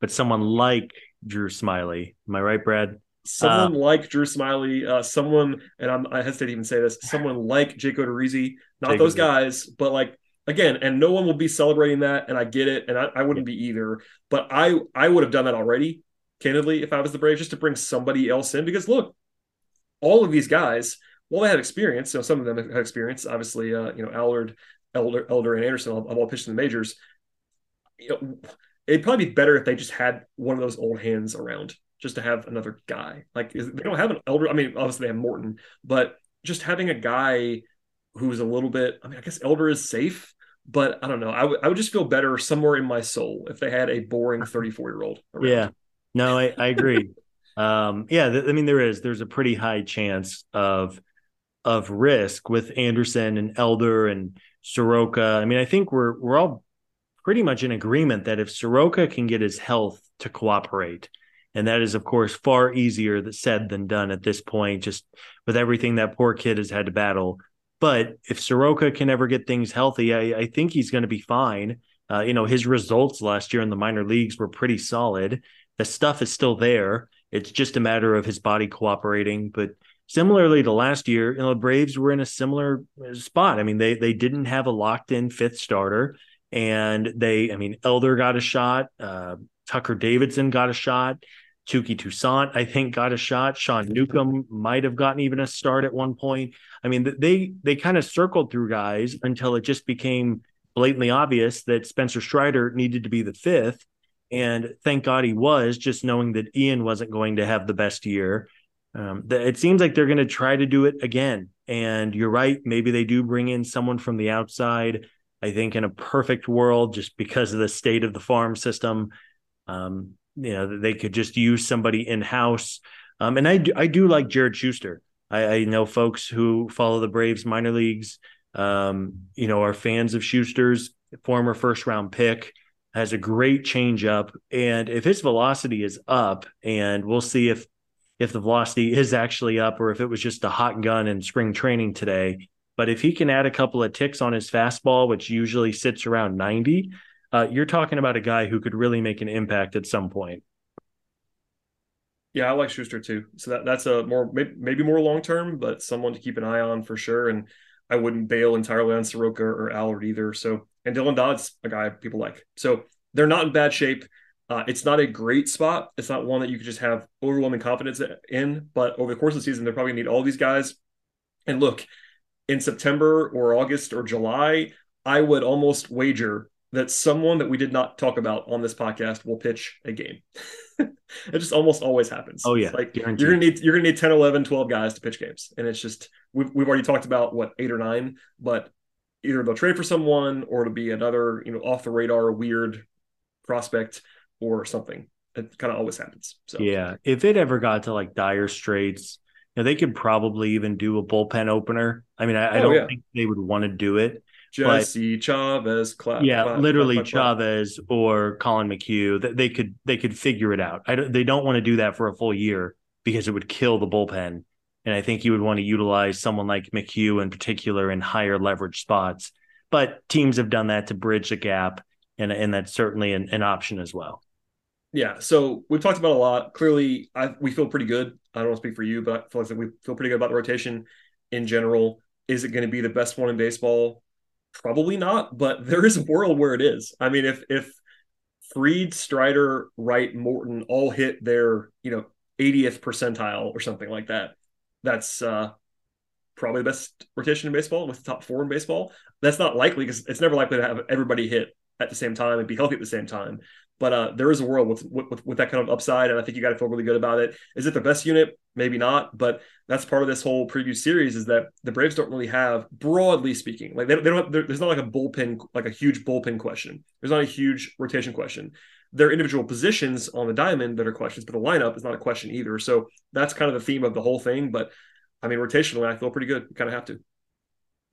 but someone like Drew Smyly. Am I right, Brad? Someone uh, like Drew Smyly, uh, someone, and I'm, i hesitate to even say this, someone like Jake Odorizzi, not Jake those guys, but like again, and no one will be celebrating that, and I get it, and I, I wouldn't be either. But I I would have done that already, candidly, if I was the Braves, just to bring somebody else in. Because look, all of these guys, well, they had experience. So some of them had experience. Obviously, uh, you know, Allard, Elder, Elder, and Anderson have all pitched in the majors. You know, it'd probably be better if they just had one of those old hands around, just to have another guy. Like they don't have an Elder. I mean, obviously they have Morton, but just having a guy who's a little bit. I mean, I guess Elder is safe, but I don't know. I would just feel better somewhere in my soul if they had a boring 34 year old. Yeah. No, I, I agree. um, yeah. Th- I mean, there is, there's a pretty high chance of, of risk with Anderson and Elder and Soroka. I mean, I think we're, we're all pretty much in agreement that if Soroka can get his health to cooperate, and that is, of course, far easier said than done at this point, just with everything that poor kid has had to battle. But if Soroka can ever get things healthy, I, I think he's going to be fine. Uh, you know, his results last year in the minor leagues were pretty solid. The stuff is still there. It's just a matter of his body cooperating. But similarly to last year, you know, the Braves were in a similar uh, spot. I mean, they they didn't have a locked in fifth starter, and they, I mean, Elder got a shot, uh, Tucker Davidson got a shot. Touki Toussaint, I think, got a shot. Sean Newcomb might have gotten even a start at one point. I mean, they they kind of circled through guys until it just became blatantly obvious that Spencer Strider needed to be the fifth. And thank God he was, just knowing that Ian wasn't going to have the best year. Um, it seems like they're going to try to do it again. And you're right. Maybe they do bring in someone from the outside. I think in a perfect world, just because of the state of the farm system, um, you know they could just use somebody in house. Um, and I do, I do like Jared Schuster. I, I, know folks who follow the Braves minor leagues. Um, you know, are fans of Schuster's former first round pick. Has a great changeup, and if his velocity is up, and we'll see if if the velocity is actually up or if it was just a hot gun in spring training today. But if he can add a couple of ticks on his fastball, which usually sits around 90, uh, you're talking about a guy who could really make an impact at some point. Yeah, I like Schuster too. So that, that's a more maybe more long term, but someone to keep an eye on for sure. And I wouldn't bail entirely on Soroka or Allard either. So and Dylan Dodd's a guy people like. So they're not in bad shape. Uh, it's not a great spot. It's not one that you could just have overwhelming confidence in. But over the course of the season, they're probably need all these guys. And look, in September or August or July, I would almost wager that someone that we did not talk about on this podcast will pitch a game. it just almost always happens. Oh yeah. like Guaranteed. you're going to need you're going to need 10, 11, 12 guys to pitch games. And it's just we've we've already talked about what 8 or 9, but either they'll trade for someone or it'll be another, you know, off the radar weird prospect or something. It kind of always happens. So Yeah, if it ever got to like dire straits, you know, they could probably even do a bullpen opener. I mean, I, I oh, don't yeah. think they would want to do it Jesse but, Chavez, clap, yeah, clap, literally clap, Chavez or Collin McHugh. They could they could figure it out. I don't, they don't want to do that for a full year because it would kill the bullpen. And I think you would want to utilize someone like McHugh in particular in higher leverage spots. but teams have done that to bridge the gap, and and that's certainly an, an option as well. Yeah, so we've talked about a lot. Clearly, I, we feel pretty good. I don't want to speak for you, but I feel like we feel pretty good about the rotation in general. Is it going to be the best one in baseball? Probably not, but there is a world where it is. I mean, if if Fried, Strider, Wright, Morton all hit their you know 80th percentile or something like that, that's uh, probably the best rotation in baseball with the top four in baseball. That's not likely because it's never likely to have everybody hit at the same time and be healthy at the same time. But uh, there is a world with, with, with that kind of upside, and I think you got to feel really good about it. Is it the best unit? Maybe not, but that's part of this whole preview series. Is that the Braves don't really have, broadly speaking, like they, they don't. Have, there's not like a bullpen, like a huge bullpen question. There's not a huge rotation question. There are individual positions on the diamond that are questions, but the lineup is not a question either. So that's kind of the theme of the whole thing. But I mean, rotationally, I feel pretty good. You kind of have to.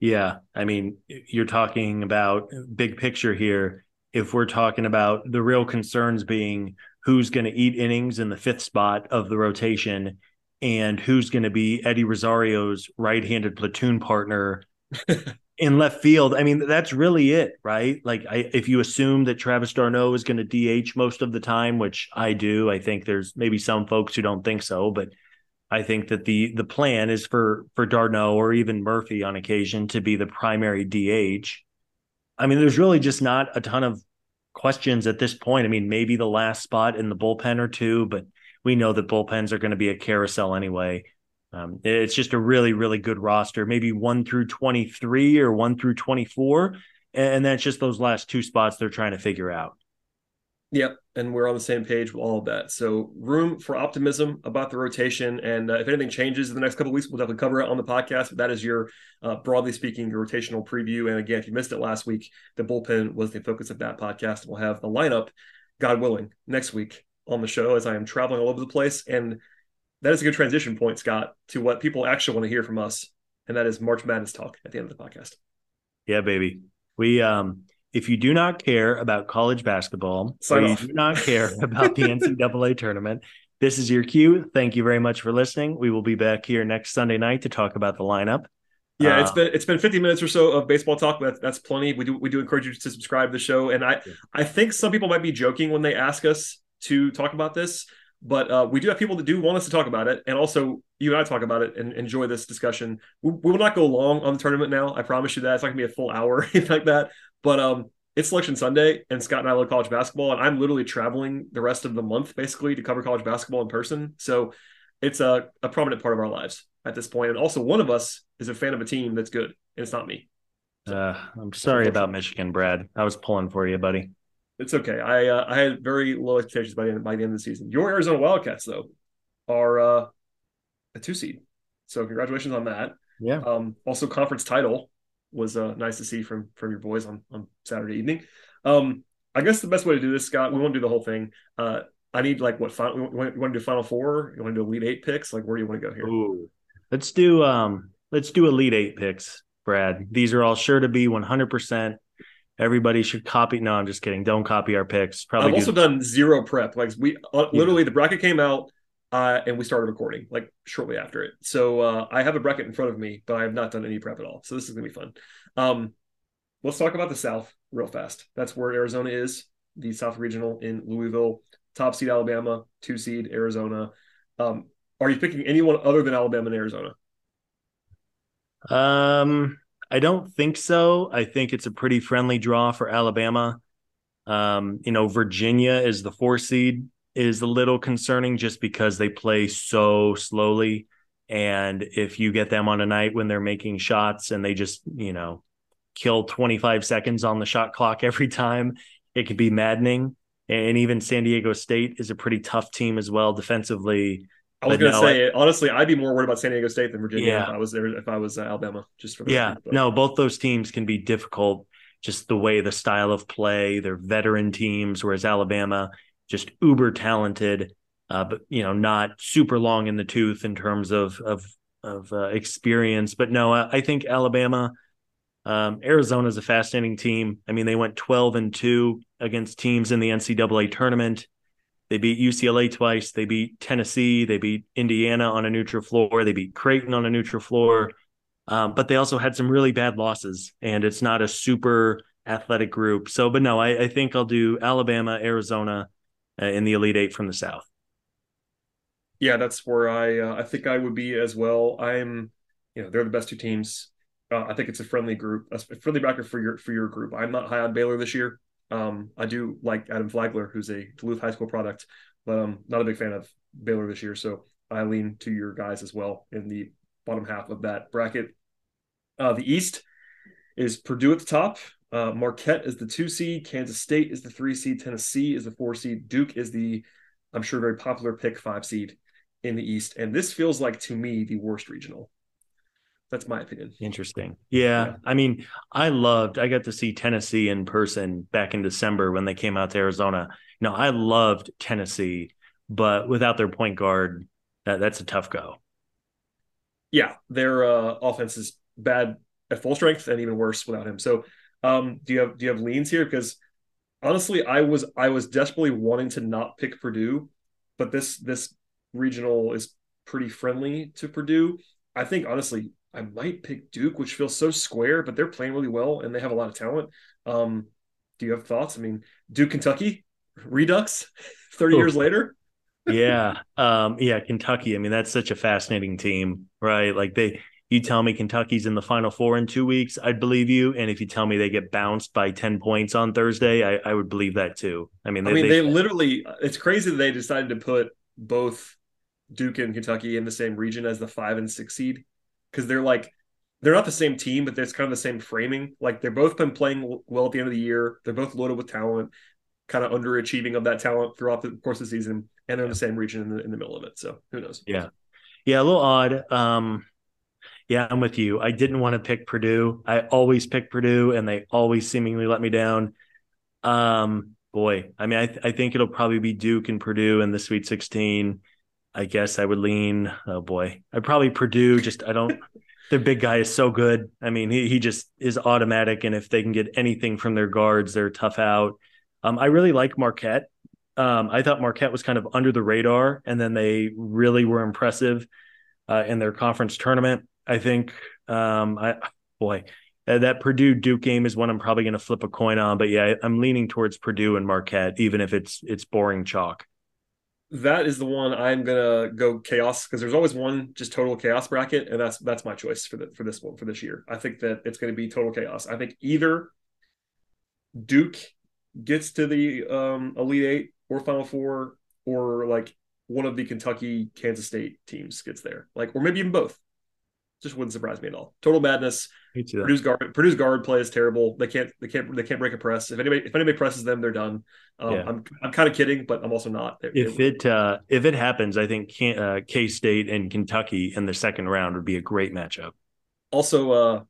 Yeah, I mean, you're talking about big picture here if we're talking about the real concerns being who's going to eat innings in the fifth spot of the rotation and who's going to be Eddie Rosario's right-handed platoon partner in left field. I mean, that's really it, right? Like, I, if you assume that Travis d'Arnaud is going to DH most of the time, which I do, I think there's maybe some folks who don't think so, but I think that the the plan is for for d'Arnaud or even Murphy on occasion to be the primary DH. I mean, there's really just not a ton of questions at this point. I mean, maybe the last spot in the bullpen or two, but we know that bullpens are going to be a carousel anyway. Um, it's just a really, really good roster, maybe one through 23 or one through 24. And that's just those last two spots they're trying to figure out. Yep, and we're on the same page with all of that. So, room for optimism about the rotation, and uh, if anything changes in the next couple weeks, we'll definitely cover it on the podcast. But that is your, uh, broadly speaking, your rotational preview. And again, if you missed it last week, the bullpen was the focus of that podcast. We'll have the lineup, God willing, next week on the show as I am traveling all over the place. And that is a good transition point, Scott, to what people actually want to hear from us, and that is March Madness talk at the end of the podcast. Yeah, baby. We um if you do not care about college basketball, Sign or off. you do not care about the NCAA tournament, this is your cue. Thank you very much for listening. We will be back here next Sunday night to talk about the lineup. Yeah, it's been it's been 50 minutes or so of baseball talk, but that's plenty. We do we do encourage you to subscribe to the show. And I I think some people might be joking when they ask us to talk about this, but uh, we do have people that do want us to talk about it, and also you and I talk about it and enjoy this discussion. We, we will not go long on the tournament now. I promise you that it's not gonna be a full hour anything like that. But um, it's Selection Sunday, and Scott and I love college basketball, and I'm literally traveling the rest of the month basically to cover college basketball in person. So it's a, a prominent part of our lives at this point. And also, one of us is a fan of a team that's good, and it's not me. So, uh, I'm sorry about Michigan, Brad. I was pulling for you, buddy. It's okay. I uh, I had very low expectations by the end by the end of the season. Your Arizona Wildcats, though, are uh, a two seed, so congratulations on that. Yeah. Um, also, conference title was uh, nice to see from from your boys on on Saturday evening. Um, I guess the best way to do this, Scott, we won't do the whole thing. Uh, I need like what final, you want, you want to do final four? You want to do elite eight picks? Like where do you want to go here? Ooh. Let's do um let's do elite eight picks, Brad. These are all sure to be 100. percent Everybody should copy. No, I'm just kidding. Don't copy our picks. Probably. I've also done zero prep. Like we uh, literally yeah. the bracket came out uh, and we started recording like shortly after it. So uh, I have a bracket in front of me, but I have not done any prep at all. So this is gonna be fun. Um, let's talk about the South real fast. That's where Arizona is, the South Regional in Louisville. Top seed Alabama, two seed Arizona. Um, are you picking anyone other than Alabama and Arizona? Um, I don't think so. I think it's a pretty friendly draw for Alabama. Um, you know, Virginia is the four seed is a little concerning just because they play so slowly. And if you get them on a night when they're making shots and they just, you know, kill 25 seconds on the shot clock every time, it could be maddening. And even San Diego State is a pretty tough team as well defensively. I was going to no, say, honestly, I'd be more worried about San Diego State than Virginia yeah. if I was there, if I was uh, Alabama. Just for yeah, no, both those teams can be difficult. Just the way the style of play, they're veteran teams, whereas Alabama just uber talented, uh, but you know, not super long in the tooth in terms of of of uh, experience. But no, I, I think Alabama, um, Arizona is a fascinating team. I mean, they went twelve and two against teams in the NCAA tournament. They beat UCLA twice. They beat Tennessee. They beat Indiana on a neutral floor. They beat Creighton on a neutral floor. Um, but they also had some really bad losses, and it's not a super athletic group. So, but no, I, I think I'll do Alabama, Arizona uh, in the Elite Eight from the South. Yeah, that's where I uh, I think I would be as well. I'm, you know, they're the best two teams. Uh, I think it's a friendly group, a friendly bracket for your for your group. I'm not high on Baylor this year. Um, I do like Adam Flagler, who's a Duluth High School product, but I'm not a big fan of Baylor this year. So I lean to your guys as well in the bottom half of that bracket. Uh, the East is Purdue at the top. Uh, Marquette is the two seed. Kansas State is the three seed. Tennessee is the four seed. Duke is the, I'm sure, very popular pick five seed in the East. And this feels like, to me, the worst regional. That's my opinion. Interesting. Yeah. yeah. I mean, I loved, I got to see Tennessee in person back in December when they came out to Arizona. You know, I loved Tennessee, but without their point guard, that, that's a tough go. Yeah. Their uh, offense is bad at full strength and even worse without him. So, um, do you have do you have leans here? Because honestly, I was I was desperately wanting to not pick Purdue, but this this regional is pretty friendly to Purdue. I think honestly, I might pick Duke, which feels so square, but they're playing really well and they have a lot of talent. Um, do you have thoughts? I mean, Duke, Kentucky, Redux, 30 years later. yeah. Um, yeah, Kentucky. I mean, that's such a fascinating team, right? Like they you tell me Kentucky's in the final four in two weeks, I'd believe you. And if you tell me they get bounced by 10 points on Thursday, I, I would believe that too. I mean, they, I mean, they, they literally, it's crazy that they decided to put both Duke and Kentucky in the same region as the five and six seed because they're like they're not the same team, but it's kind of the same framing. Like they're both been playing well at the end of the year. They're both loaded with talent, kind of underachieving of that talent throughout the course of the season, and they're in the same region in the, in the middle of it. So who knows? Yeah, yeah, a little odd. Um, yeah, I'm with you. I didn't want to pick Purdue. I always pick Purdue, and they always seemingly let me down. Um, boy, I mean, I, th- I think it'll probably be Duke and Purdue in the Sweet 16. I guess I would lean. Oh boy, I probably Purdue. Just I don't. the big guy is so good. I mean, he he just is automatic, and if they can get anything from their guards, they're tough out. Um, I really like Marquette. Um, I thought Marquette was kind of under the radar, and then they really were impressive uh, in their conference tournament. I think, um, I boy, that Purdue Duke game is one I'm probably going to flip a coin on. But yeah, I'm leaning towards Purdue and Marquette, even if it's it's boring chalk that is the one I'm gonna go chaos because there's always one just total chaos bracket, and that's that's my choice for the for this one for this year. I think that it's gonna be total chaos. I think either Duke gets to the um, Elite Eight or Final Four, or like one of the Kentucky Kansas State teams gets there, like or maybe even both just wouldn't surprise me at all. Total madness. Purdue's guard, Purdue's guard play is terrible. They can't, they can't, they can't break a press. If anybody, if anybody presses them, they're done. Um, yeah. I'm, I'm kind of kidding, but I'm also not. They're, if they're it, uh, if it happens, I think uh, K State and Kentucky in the second round would be a great matchup. Also, uh,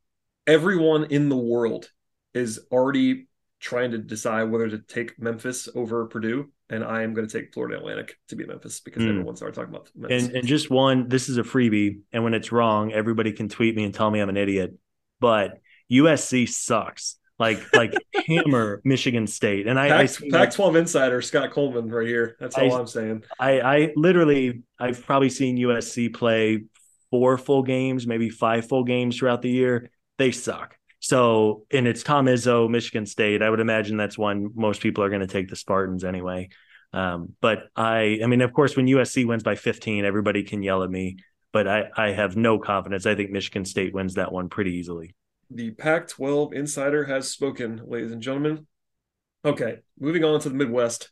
everyone in the world is already trying to decide whether to take Memphis over Purdue and I am going to take Florida Atlantic to beat Memphis because mm. everyone started talking about Memphis. And, and just one, this is a freebie, and when it's wrong, everybody can tweet me and tell me I'm an idiot. But USC sucks. Like like hammer Michigan State, and I Pac, I Pac-12 insider Scott Coleman right here. That's all I, am saying. I I literally I've probably seen USC play four full games, maybe five full games throughout the year. They suck. So, and it's Tom Izzo, Michigan State. I would imagine that's one most people are going to take the Spartans anyway. Um, but I, I mean, of course, when USC wins by 15, everybody can yell at me. But I, I have no confidence. I think Michigan State wins that one pretty easily. The Pac 12 insider has spoken, ladies and gentlemen. Okay, moving on to the Midwest,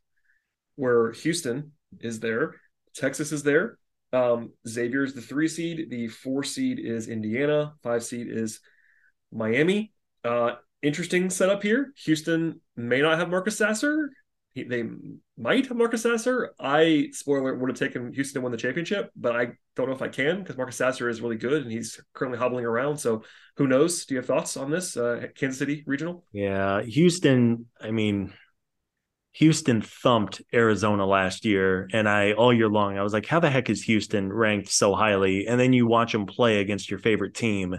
where Houston is there, Texas is there. Um, Xavier is the three seed. The four seed is Indiana. Five seed is Miami, uh, interesting setup here. Houston may not have Marcus Sasser. He, they might have Marcus Sasser. I spoiler would have taken Houston to win the championship, but I don't know if I can because Marcus Sasser is really good and he's currently hobbling around. So who knows? Do you have thoughts on this uh, Kansas City regional? Yeah, Houston. I mean, Houston thumped Arizona last year, and I all year long I was like, how the heck is Houston ranked so highly? And then you watch them play against your favorite team,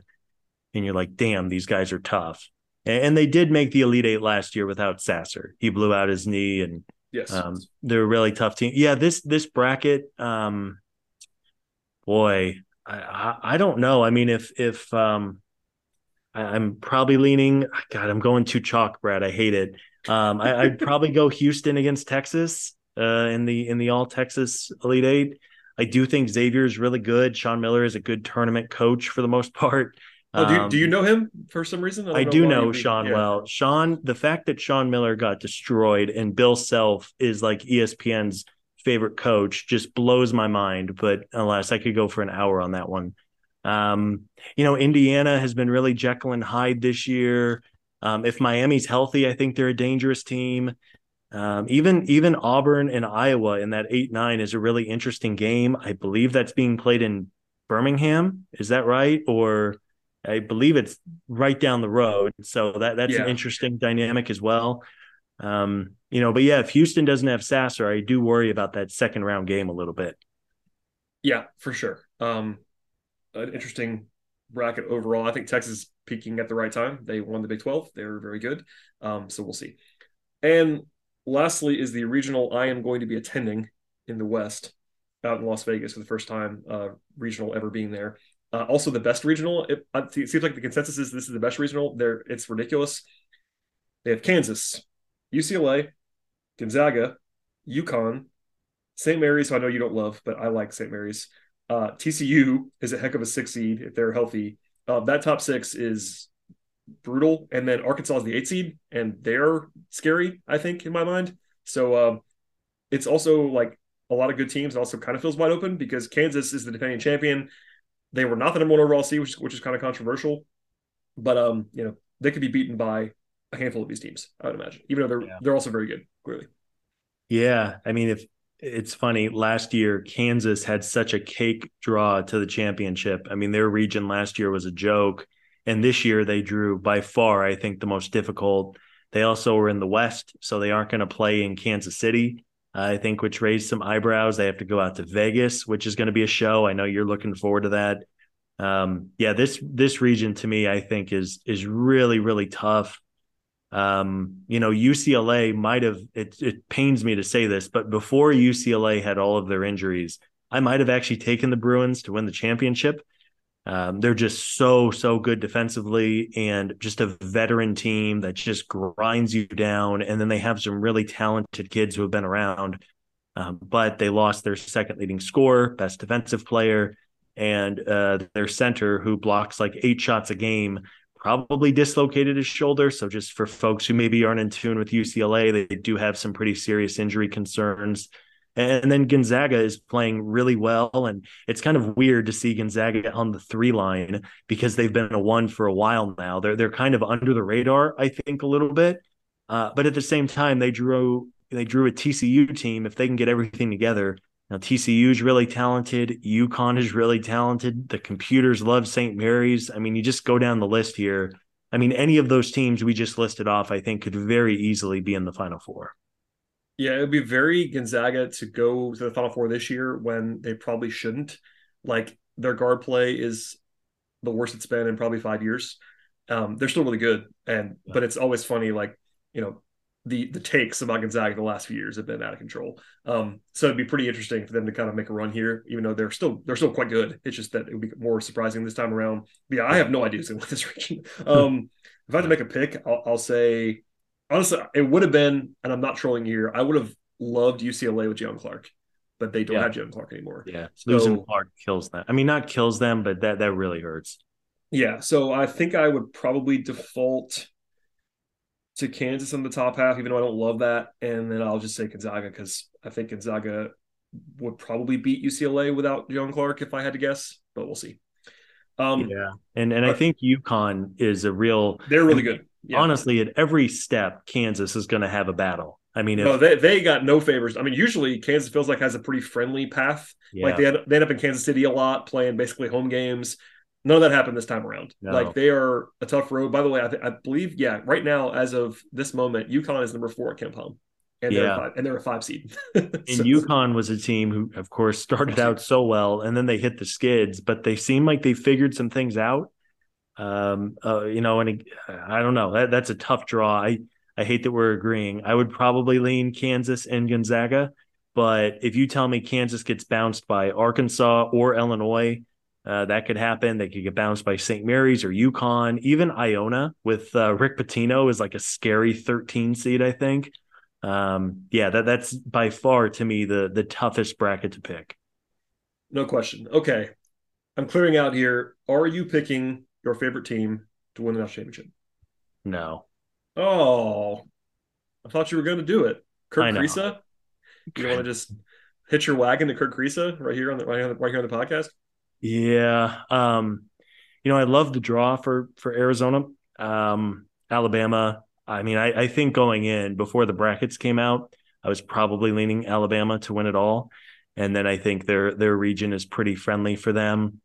and you're like, damn, these guys are tough. And they did make the Elite Eight last year without Sasser. He blew out his knee, and yes, um, they're a really tough team. Yeah, this this bracket, um, boy, I, I don't know. I mean, if if um, I, am probably leaning. God, I'm going too chalk, Brad. I hate it. Um, I, would probably go Houston against Texas uh, in the in the All Texas Elite Eight. I do think Xavier is really good. Sean Miller is a good tournament coach for the most part. Oh, do you, do you um, know him for some reason? I, I do know Sean yeah. well. Sean, the fact that Sean Miller got destroyed and Bill Self is like ESPN's favorite coach just blows my mind. But unless I could go for an hour on that one. Um, you know, Indiana has been really Jekyll and Hyde this year. Um, if Miami's healthy, I think they're a dangerous team. Um, even even Auburn and Iowa in that eight nine is a really interesting game. I believe that's being played in Birmingham. Is that right? Or I believe it's right down the road. So that that's yeah. an interesting dynamic as well. Um, you know, but yeah, if Houston doesn't have Sasser, I do worry about that second round game a little bit. Yeah, for sure. Um, an interesting bracket overall. I think Texas is peaking at the right time. They won the Big 12. They were very good. Um, so we'll see. And lastly is the regional I am going to be attending in the West out in Las Vegas for the first time, uh, regional ever being there. Uh, also, the best regional. It, it, seems like the consensus is this is the best regional. There, it's ridiculous. They have Kansas, UCLA, Gonzaga, UConn, St. Mary's. Who I know you don't love, but I like St. Mary's. Uh, TCU is a heck of a six seed if they're healthy. Uh, that top six is brutal, and then Arkansas is the eight seed, and they're scary. I think in my mind. So um, it's also like a lot of good teams. Also kind of feels wide open because Kansas is the defending champion. They were not the number one overall seed, which, which is kind of controversial. But um, you know, they could be beaten by a handful of these teams, I would imagine, even though they're yeah. they're also very good, clearly. Yeah. I mean, if it's funny, last year Kansas had such a cake draw to the championship. I mean, their region last year was a joke. And this year they drew by far, I think, the most difficult. They also were in the West, so they aren't going to play in Kansas City. I think, which raised some eyebrows. They have to go out to Vegas, which is going to be a show. I know you're looking forward to that. Um, yeah, this this region to me, I think, is is really really tough. Um, you know, UCLA might have. It it pains me to say this, but before UCLA had all of their injuries, I might have actually taken the Bruins to win the championship. Um, they're just so so good defensively and just a veteran team that just grinds you down. And then they have some really talented kids who have been around, um, but they lost their second leading scorer, best defensive player, and uh, their center who blocks like eight shots a game. Probably dislocated his shoulder. So, just for folks who maybe aren't in tune with UCLA, they do have some pretty serious injury concerns. And then Gonzaga is playing really well. And it's kind of weird to see Gonzaga on the three line because they've been a one for a while now. They're they're kind of under the radar, I think, a little bit. Uh, but at the same time, they drew they drew a TCU team. If they can get everything together, now TCU is really talented. UConn is really talented. The computers love St. Mary's. I mean, you just go down the list here. I mean, any of those teams we just listed off, I think, could very easily be in the Final Four. Yeah, it would be very Gonzaga to go to the Final Four this year when they probably shouldn't. Like their guard play is the worst it's been in probably five years. Um, they're still really good, and yeah. but it's always funny, like you know, the the takes about Gonzaga the last few years have been out of control. Um, so it'd be pretty interesting for them to kind of make a run here, even though they're still they're still quite good. It's just that it would be more surprising this time around. But yeah, I have no idea who's going to win this region. Um, if I had to make a pick, I'll, I'll say honestly, it would have been, and I'm not trolling here. I would have loved UCLA with Jaylen Clark, but they don't yeah. have Jaylen Clark anymore. Yeah, so, losing Clark kills them. I mean, not kills them, but that that really hurts. Yeah, so I think I would probably default to Kansas in the top half, even though I don't love that, and then I'll just say Gonzaga because I think Gonzaga would probably beat UCLA without Jaylen Clark if I had to guess, but we'll see. Um, yeah, and and I think UConn is a real. They're really good yeah. honestly, at every step, Kansas is going to have a battle. I mean, if, no, they, they got no favors. I mean, usually Kansas feels like has a pretty friendly path. Yeah. Like they, had, they end up in Kansas City a lot, playing basically home games. None of that happened this time around. No. Like they are a tough road. By the way, I, th- I, believe, yeah, right now, as of this moment, UConn is number four at home, And yeah. they're five, and they're a five seed. so, and UConn was a team who, of course, started out so well, and then they hit the skids, but they seem like they figured some things out. Um, uh, you know, and I don't know. That, that's a tough draw. I I hate that we're agreeing. I would probably lean Kansas and Gonzaga, but if you tell me Kansas gets bounced by Arkansas or Illinois, Uh, that could happen. They could get bounced by St. Mary's or UConn. Even Iona with uh, Rick Pitino is like a scary 13 seed, I think. Um, yeah, that that's by far to me the the toughest bracket to pick. No question. Okay, I'm clearing out here. Are you picking your favorite team to win the national championship? No. Oh, I thought you were going to do it, Kerr Kriisa. You want to just hitch your wagon to Kerr Kriisa right here on the right, on the, right here on the podcast? Yeah. Um, you know, I love the draw for for Arizona. Um, Alabama. I mean, I, I think going in before the brackets came out, I was probably leaning Alabama to win it all. And then I think their their region is pretty friendly for them.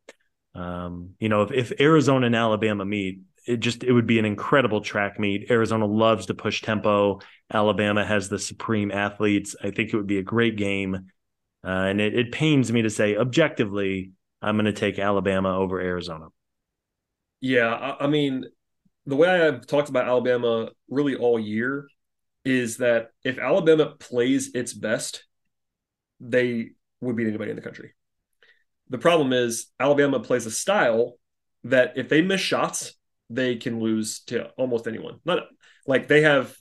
Um, you know, if, if Arizona and Alabama meet, it just it would be an incredible track meet. Arizona loves to push tempo. Alabama has the supreme athletes. I think it would be a great game. Uh, and it, it pains me to say objectively, I'm going to take Alabama over Arizona. Yeah, I, I mean, the way I've talked about Alabama really all year is that if Alabama plays its best, they would beat anybody in the country. The problem is Alabama plays a style that if they miss shots, they can lose to almost anyone. Not like they have.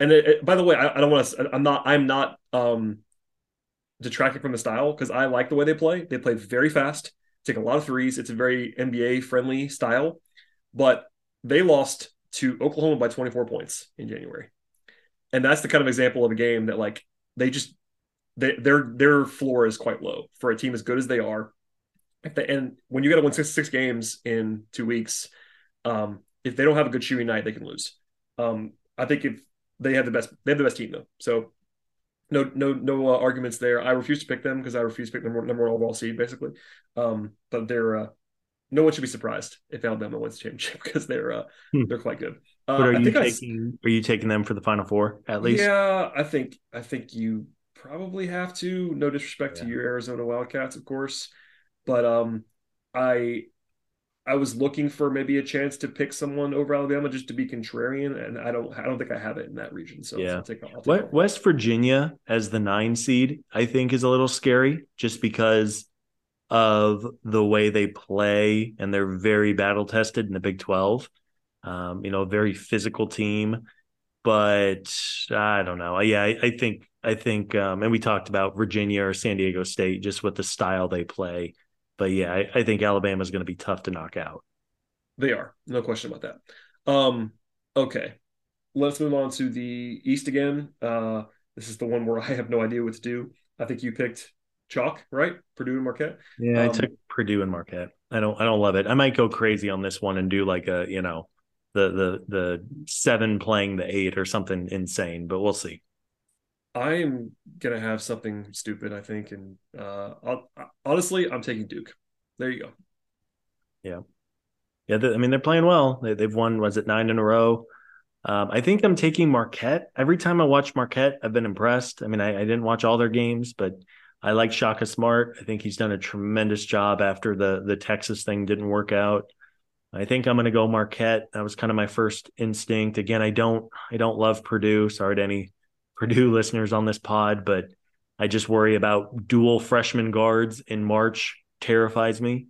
And it, it, by the way, I, I don't want to. I'm not. I'm not um, detracting from the style because I like the way they play. They play very fast, take a lot of threes. It's a very NBA friendly style, but they lost to Oklahoma by 24 points in January, and that's the kind of example of a game that like they just they, their their floor is quite low for a team as good as they are. They, and when you got to win six six games in two weeks, um, if they don't have a good shooting night, they can lose. Um, I think if they have the best, they have the best team though. So no no no uh, arguments there. I refuse to pick them because I refuse to pick number number one overall seed basically. Um, but they're uh, no one should be surprised if Alabama wins the championship because they're uh, hmm. they're quite good. Uh, but are you taking I, are you taking them for the final four at least? Yeah, I think I think you probably have to. No disrespect yeah. to your Arizona Wildcats, of course, but um, I I was looking for maybe a chance to pick someone over Alabama just to be contrarian, and I don't I don't think I have it in that region. So yeah, I'll take, I'll take West Virginia as the nine seed, I think, is a little scary just because of the way they play, and they're very battle tested in the Big Twelve. Um, you know, very physical team, but I don't know. Yeah, I, I think I think, um, and we talked about Virginia or San Diego State just with the style they play. But yeah, I, I think Alabama is going to be tough to knock out. They are, no question about that. Um, okay, let's move on to the East again. Uh, this is the one where I have no idea what to do. I think you picked chalk, right? Purdue and Marquette. Yeah, um, I took Purdue and Marquette. I don't, I don't love it. I might go crazy on this one and do like a, you know, the the the seven playing the eight or something insane, but we'll see. I'm gonna have something stupid, I think, and uh, I'll, honestly, I'm taking Duke. There you go. Yeah, yeah. I mean, they're playing well. They, have won. Was it nine in a row? Um, I think I'm taking Marquette. Every time I watch Marquette, I've been impressed. I mean, I, I didn't watch all their games, but I like Shaka Smart. I think he's done a tremendous job after the the Texas thing didn't work out. I think I'm going to go Marquette. That was kind of my first instinct. Again, I don't I don't love Purdue. Sorry to any Purdue listeners on this pod, but I just worry about dual freshman guards in March terrifies me.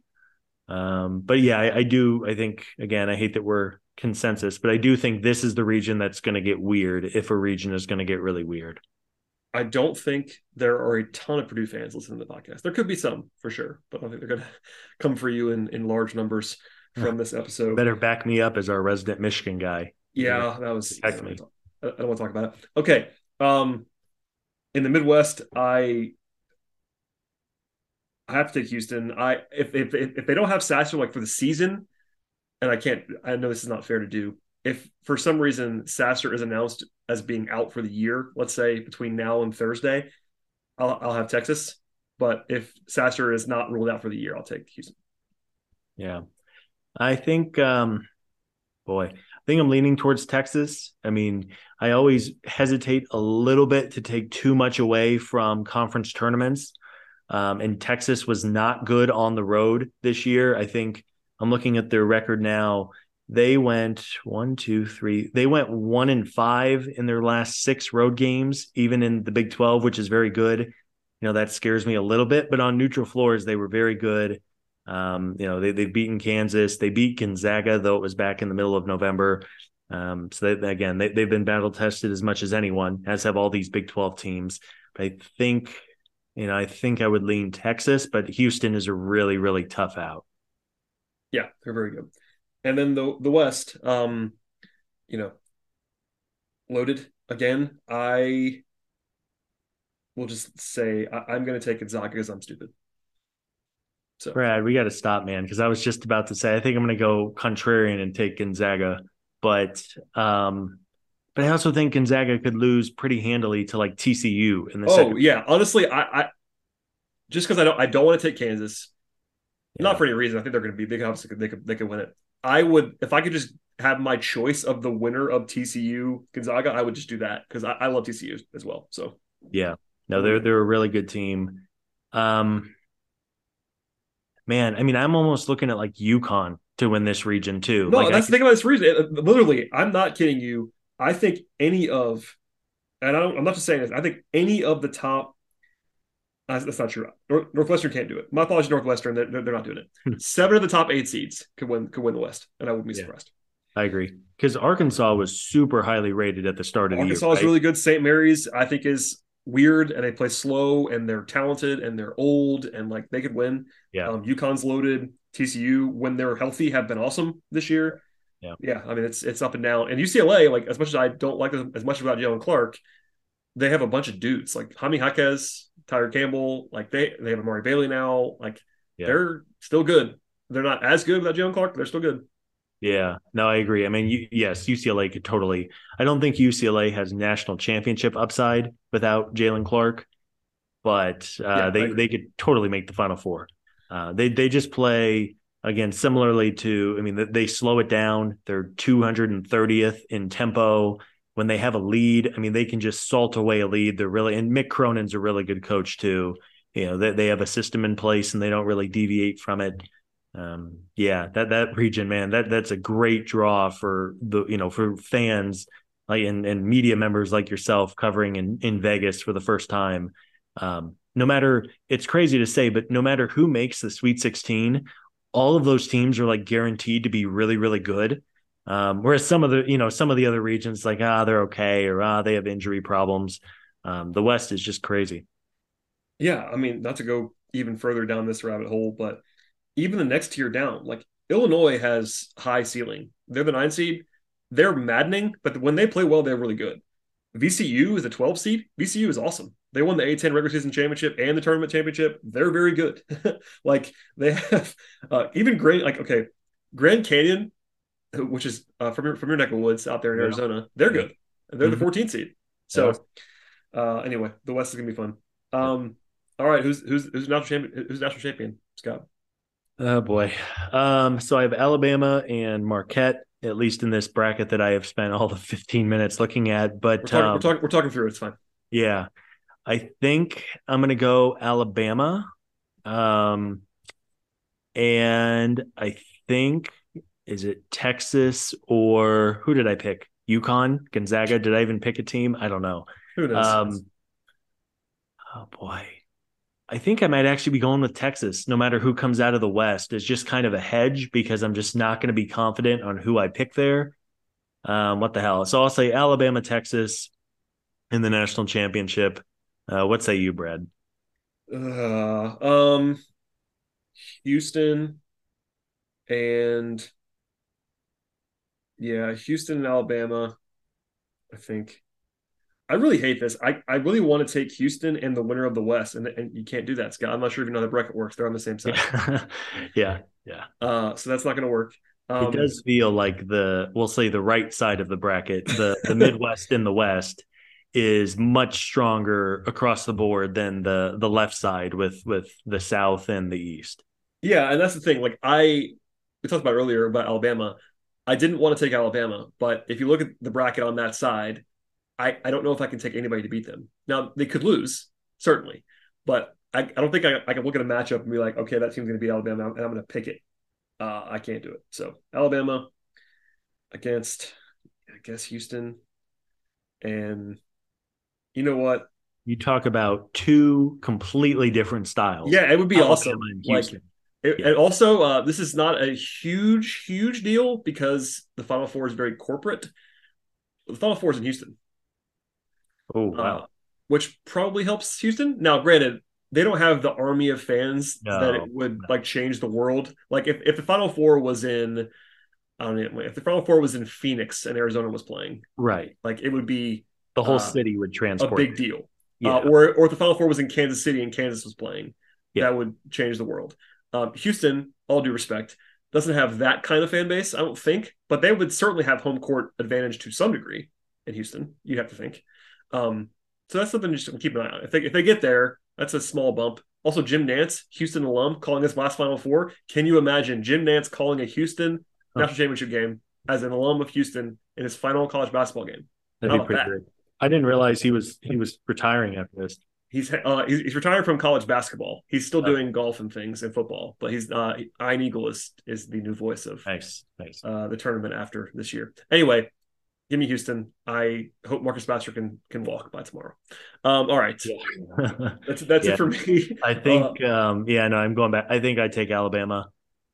Um, but yeah, I, I, do. I think again, I hate that we're consensus, but I do think this is the region that's going to get weird if a region is going to get really weird. I don't think there are a ton of Purdue fans listening to the podcast. There could be some for sure, but I don't think they're going to come for you in, in large numbers from this episode. Better back me up as our resident Michigan guy. Yeah, that was. Don't, I don't want to talk about it. Okay, um, in the Midwest, I I have to take Houston. I if if if they don't have Sasser like for the season, and I can't. I know this is not fair to do. If for some reason Sasser is announced as being out for the year, let's say between now and Thursday, I'll I'll have Texas. But if Sasser is not ruled out for the year, I'll take Houston. Yeah, I think. um Boy, think I'm leaning towards Texas. I mean, I always hesitate a little bit to take too much away from conference tournaments. Um, and Texas was not good on the road this year. I think I'm looking at their record now. They went one, two, three. They went one and five in their last six road games, even in the Big 12, which is very good. You know, that scares me a little bit, but on neutral floors, they were very good. Um, you know, they they've beaten Kansas, they beat Gonzaga, though it was back in the middle of November. Um, so they, again, they, they've been battle tested as much as anyone, as have all these Big 12 teams. But I think, you know, I think I would lean Texas, but Houston is a really, really tough out. Yeah, they're very good. And then the the West, um, you know, loaded again. I will just say I, am going to take Gonzaga because I'm stupid. So, Brad, we got to stop, man, because I was just about to say I think I'm going to go contrarian and take Gonzaga, but um, but I also think Gonzaga could lose pretty handily to like TCU in the. Oh second. yeah, honestly, I, I just because I don't I don't want to take Kansas, yeah. not for any reason. I think they're going to be big. Obviously, they could they could win it. I would if I could just have my choice of the winner of TCU Gonzaga, I would just do that because I, I love TCU as well. So yeah, no, they're they're a really good team. Um, man, I mean, I'm almost looking at like UConn to win this region too. No, like, that's I, the thing about this region. Literally, I'm not kidding you. I think any of, and I am not just saying this. I think any of the top. Uh, that's not true. North, Northwestern can't do it. My apologies, Northwestern. They're, they're not doing it. Hmm. Seven of the top eight seeds could win could win the West, and I wouldn't be yeah, surprised. I agree because Arkansas was super highly rated at the start of Arkansas the year. Arkansas is right? really good. St. Mary's, I think, is weird and they play slow and they're talented and they're old and like they could win. Yeah. Um, UConn's loaded. TCU, when they're healthy, have been awesome this year. Yeah. Yeah. I mean, it's it's up and down. And UCLA, like as much as I don't like them as much about Jaylen Clark, they have a bunch of dudes like Jaime Jaquez, Tyger Campbell. Like they they have Amari Bailey now. Like yeah. they're still good. They're not as good without Jaylen Clark. they're still good. Yeah, no, I agree. I mean, you, yes, UCLA could totally. I don't think UCLA has national championship upside without Jaylen Clark, but uh, yeah, they they could totally make the Final Four. Uh, they they just play again similarly to. I mean, they slow it down. They're 230th in tempo. When they have a lead, I mean, they can just salt away a lead. They're really and Mick Cronin's a really good coach too. You know, they they have a system in place and they don't really deviate from it um, yeah, that that region, man, that that's a great draw for the you know for fans like and, and media members like yourself covering in in Vegas for the first time. Um, no matter it's crazy to say, but no matter who makes the Sweet 16, all of those teams are like guaranteed to be really really good. Um, whereas some of the you know some of the other regions like ah they're okay or ah they have injury problems. Um, the West is just crazy. Yeah, I mean not to go even further down this rabbit hole, but even the next tier down, like Illinois has high ceiling. They're the nine seed. They're maddening, but when they play well, they're really good. VCU is a 12 seed. VCU is awesome. They won the A10 regular season championship and the tournament championship. They're very good. like they have uh, even Grand, like okay, Grand Canyon, which is uh, from your from your neck of woods out there in yeah. Arizona. They're good. They're mm-hmm. the 14th seed. So uh, anyway, the West is gonna be fun. Um, all right, who's who's who's national champion? Who's national champion? Scott. Oh boy. Um, so I have Alabama and Marquette, at least in this bracket that I have spent all the 15 minutes looking at. But we're talking, um, we're talking, we're talking through it. It's fine. Yeah. I think I'm gonna go Alabama. Um, and I think is it Texas or who did I pick? UConn, Gonzaga. Did I even pick a team? I don't know. Who knows? Um, oh boy. I think I might actually be going with Texas, no matter who comes out of the West, is just kind of a hedge because I'm just not going to be confident on who I pick there. Um, what the hell? So I'll say Alabama, Texas in the national championship. Uh, what say you, Brad? Uh, um, Houston and yeah, Houston and Alabama. I think I really hate this. I, I really want to take Houston and the winner of the West, and, and you can't do that, Scott. I'm not sure if you know how the bracket works. They're on the same side. yeah, yeah. Uh, so that's not going to work. Um, it does feel like the we'll say the right side of the bracket, the the Midwest and the West, is much stronger across the board than the the left side with with the South and the East. Yeah, and that's the thing. Like I we talked about earlier about Alabama. I didn't want to take Alabama, but if you look at the bracket on that side I, I don't know if I can take anybody to beat them. Now they could lose, certainly, but I, I don't think I, I can look at a matchup and be like, okay, that team's going to be Alabama, and I'm going to pick it. Uh, I can't do it. So Alabama against, I guess Houston, and you know what? You talk about two completely different styles. Yeah, it would be Alabama awesome. Like It, yeah. And also, uh, this is not a huge, huge deal because the Final Four is very corporate. The Final Four is in Houston. Oh wow! Uh, which probably helps Houston. Now, granted, they don't have the army of fans no, that it would like change the world. Like if, if the Final Four was in, I don't know, if the Final Four was in Phoenix and Arizona was playing, right? Like it would be the whole uh, city would transport a big deal. Yeah. Uh, or or if the Final Four was in Kansas City and Kansas was playing, yeah. that would change the world. Um, Houston, all due respect, doesn't have that kind of fan base, I don't think, but they would certainly have home court advantage to some degree in Houston. You have to think. Um, so that's something just to keep an eye on. If they if they get there, that's a small bump. Also, Jim Nantz, Houston alum, calling his last Final Four. Can you imagine Jim Nantz calling a Houston huh. national championship game as an alum of Houston in his final college basketball game? That'd be pretty that? great. I didn't realize he was he was retiring after this. He's uh, he's, he's retired from college basketball. He's still doing golf and things and football, but he's uh, Ian Eagle is is the new voice of nice, nice. Uh, the tournament after this year. Anyway, give me Houston. I hope Marcus Sasser can can walk by tomorrow. Um, all right, yeah. that's that's yeah. it for me. I think, uh, um, yeah, no, I'm going back. I think I take Alabama.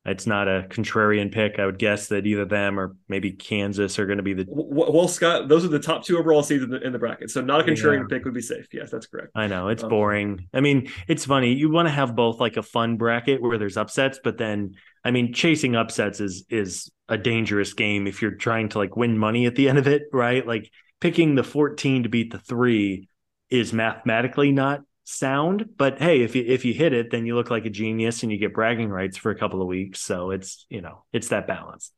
It's not a contrarian pick. I would guess that either them or maybe Kansas are going to be the. Well, Scott, those are the top two overall seeds in the, in the bracket. So not a contrarian yeah. pick would be safe. Yes, that's correct. I know it's um, boring. I mean, it's funny. You want to have both like a fun bracket where there's upsets, but then I mean, chasing upsets is is a dangerous game if you're trying to like win money at the end of it, right? Like picking the 14 to beat the three is mathematically not sound, but hey, if you if you hit it, then you look like a genius and you get bragging rights for a couple of weeks. So it's you know it's that balance.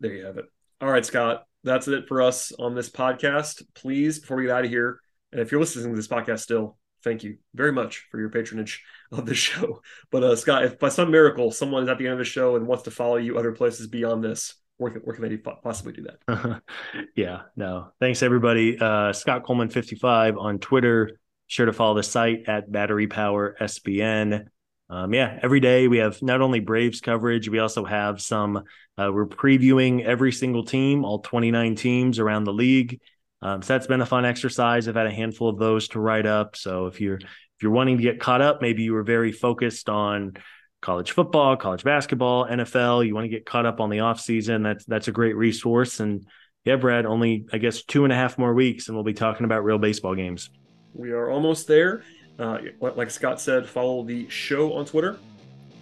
There you have it. All right, Scott, that's it for us on this podcast. Please, before we get out of here, and if you're listening to this podcast still, thank you very much for your patronage of the show. But uh, Scott, if by some miracle someone is at the end of the show and wants to follow you other places beyond this, where can, where can they possibly do that? yeah, no. Thanks everybody. Uh, Scott Coleman 55 on Twitter sure to follow the site at Battery Power SBN. Um, yeah, every day we have not only Braves coverage, we also have some. Uh, we're previewing every single team, all 29 teams around the league. Um, so that's been a fun exercise. I've had a handful of those to write up. So if you're if you're wanting to get caught up, maybe you were very focused on college football, college basketball, NFL. You want to get caught up on the off season. That's that's a great resource. And yeah, Brad, only I guess two and a half more weeks, and we'll be talking about real baseball games. We are almost there. Uh, like Scott said, follow the show on Twitter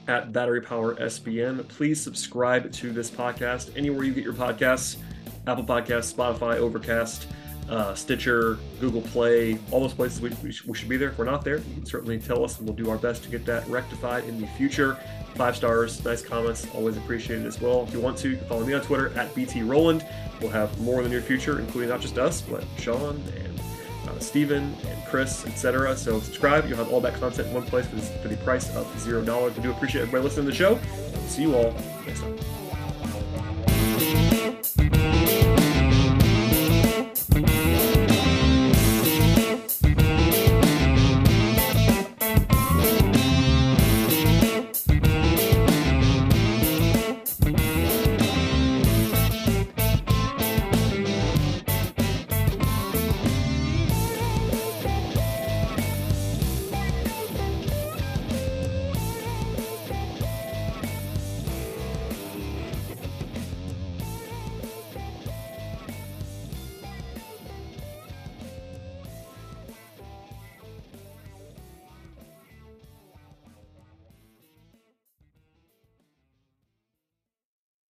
at Battery Power SBN. Please subscribe to this podcast anywhere you get your podcasts Apple Podcasts, Spotify, Overcast, uh, Stitcher, Google Play, all those places we, we, sh- we, should be there. If we're not there, you can certainly tell us and we'll do our best to get that rectified in the future. Five stars, nice comments, always appreciated as well. If you want to, you can follow me on Twitter at BT Rowland. We'll have more in the near future, including not just us, but Sean and uh, Stephen and Chris, etc. So subscribe. You'll have all that content in one place for, this, for the price of zero dollars. We do appreciate everybody listening to the show. See you all next time.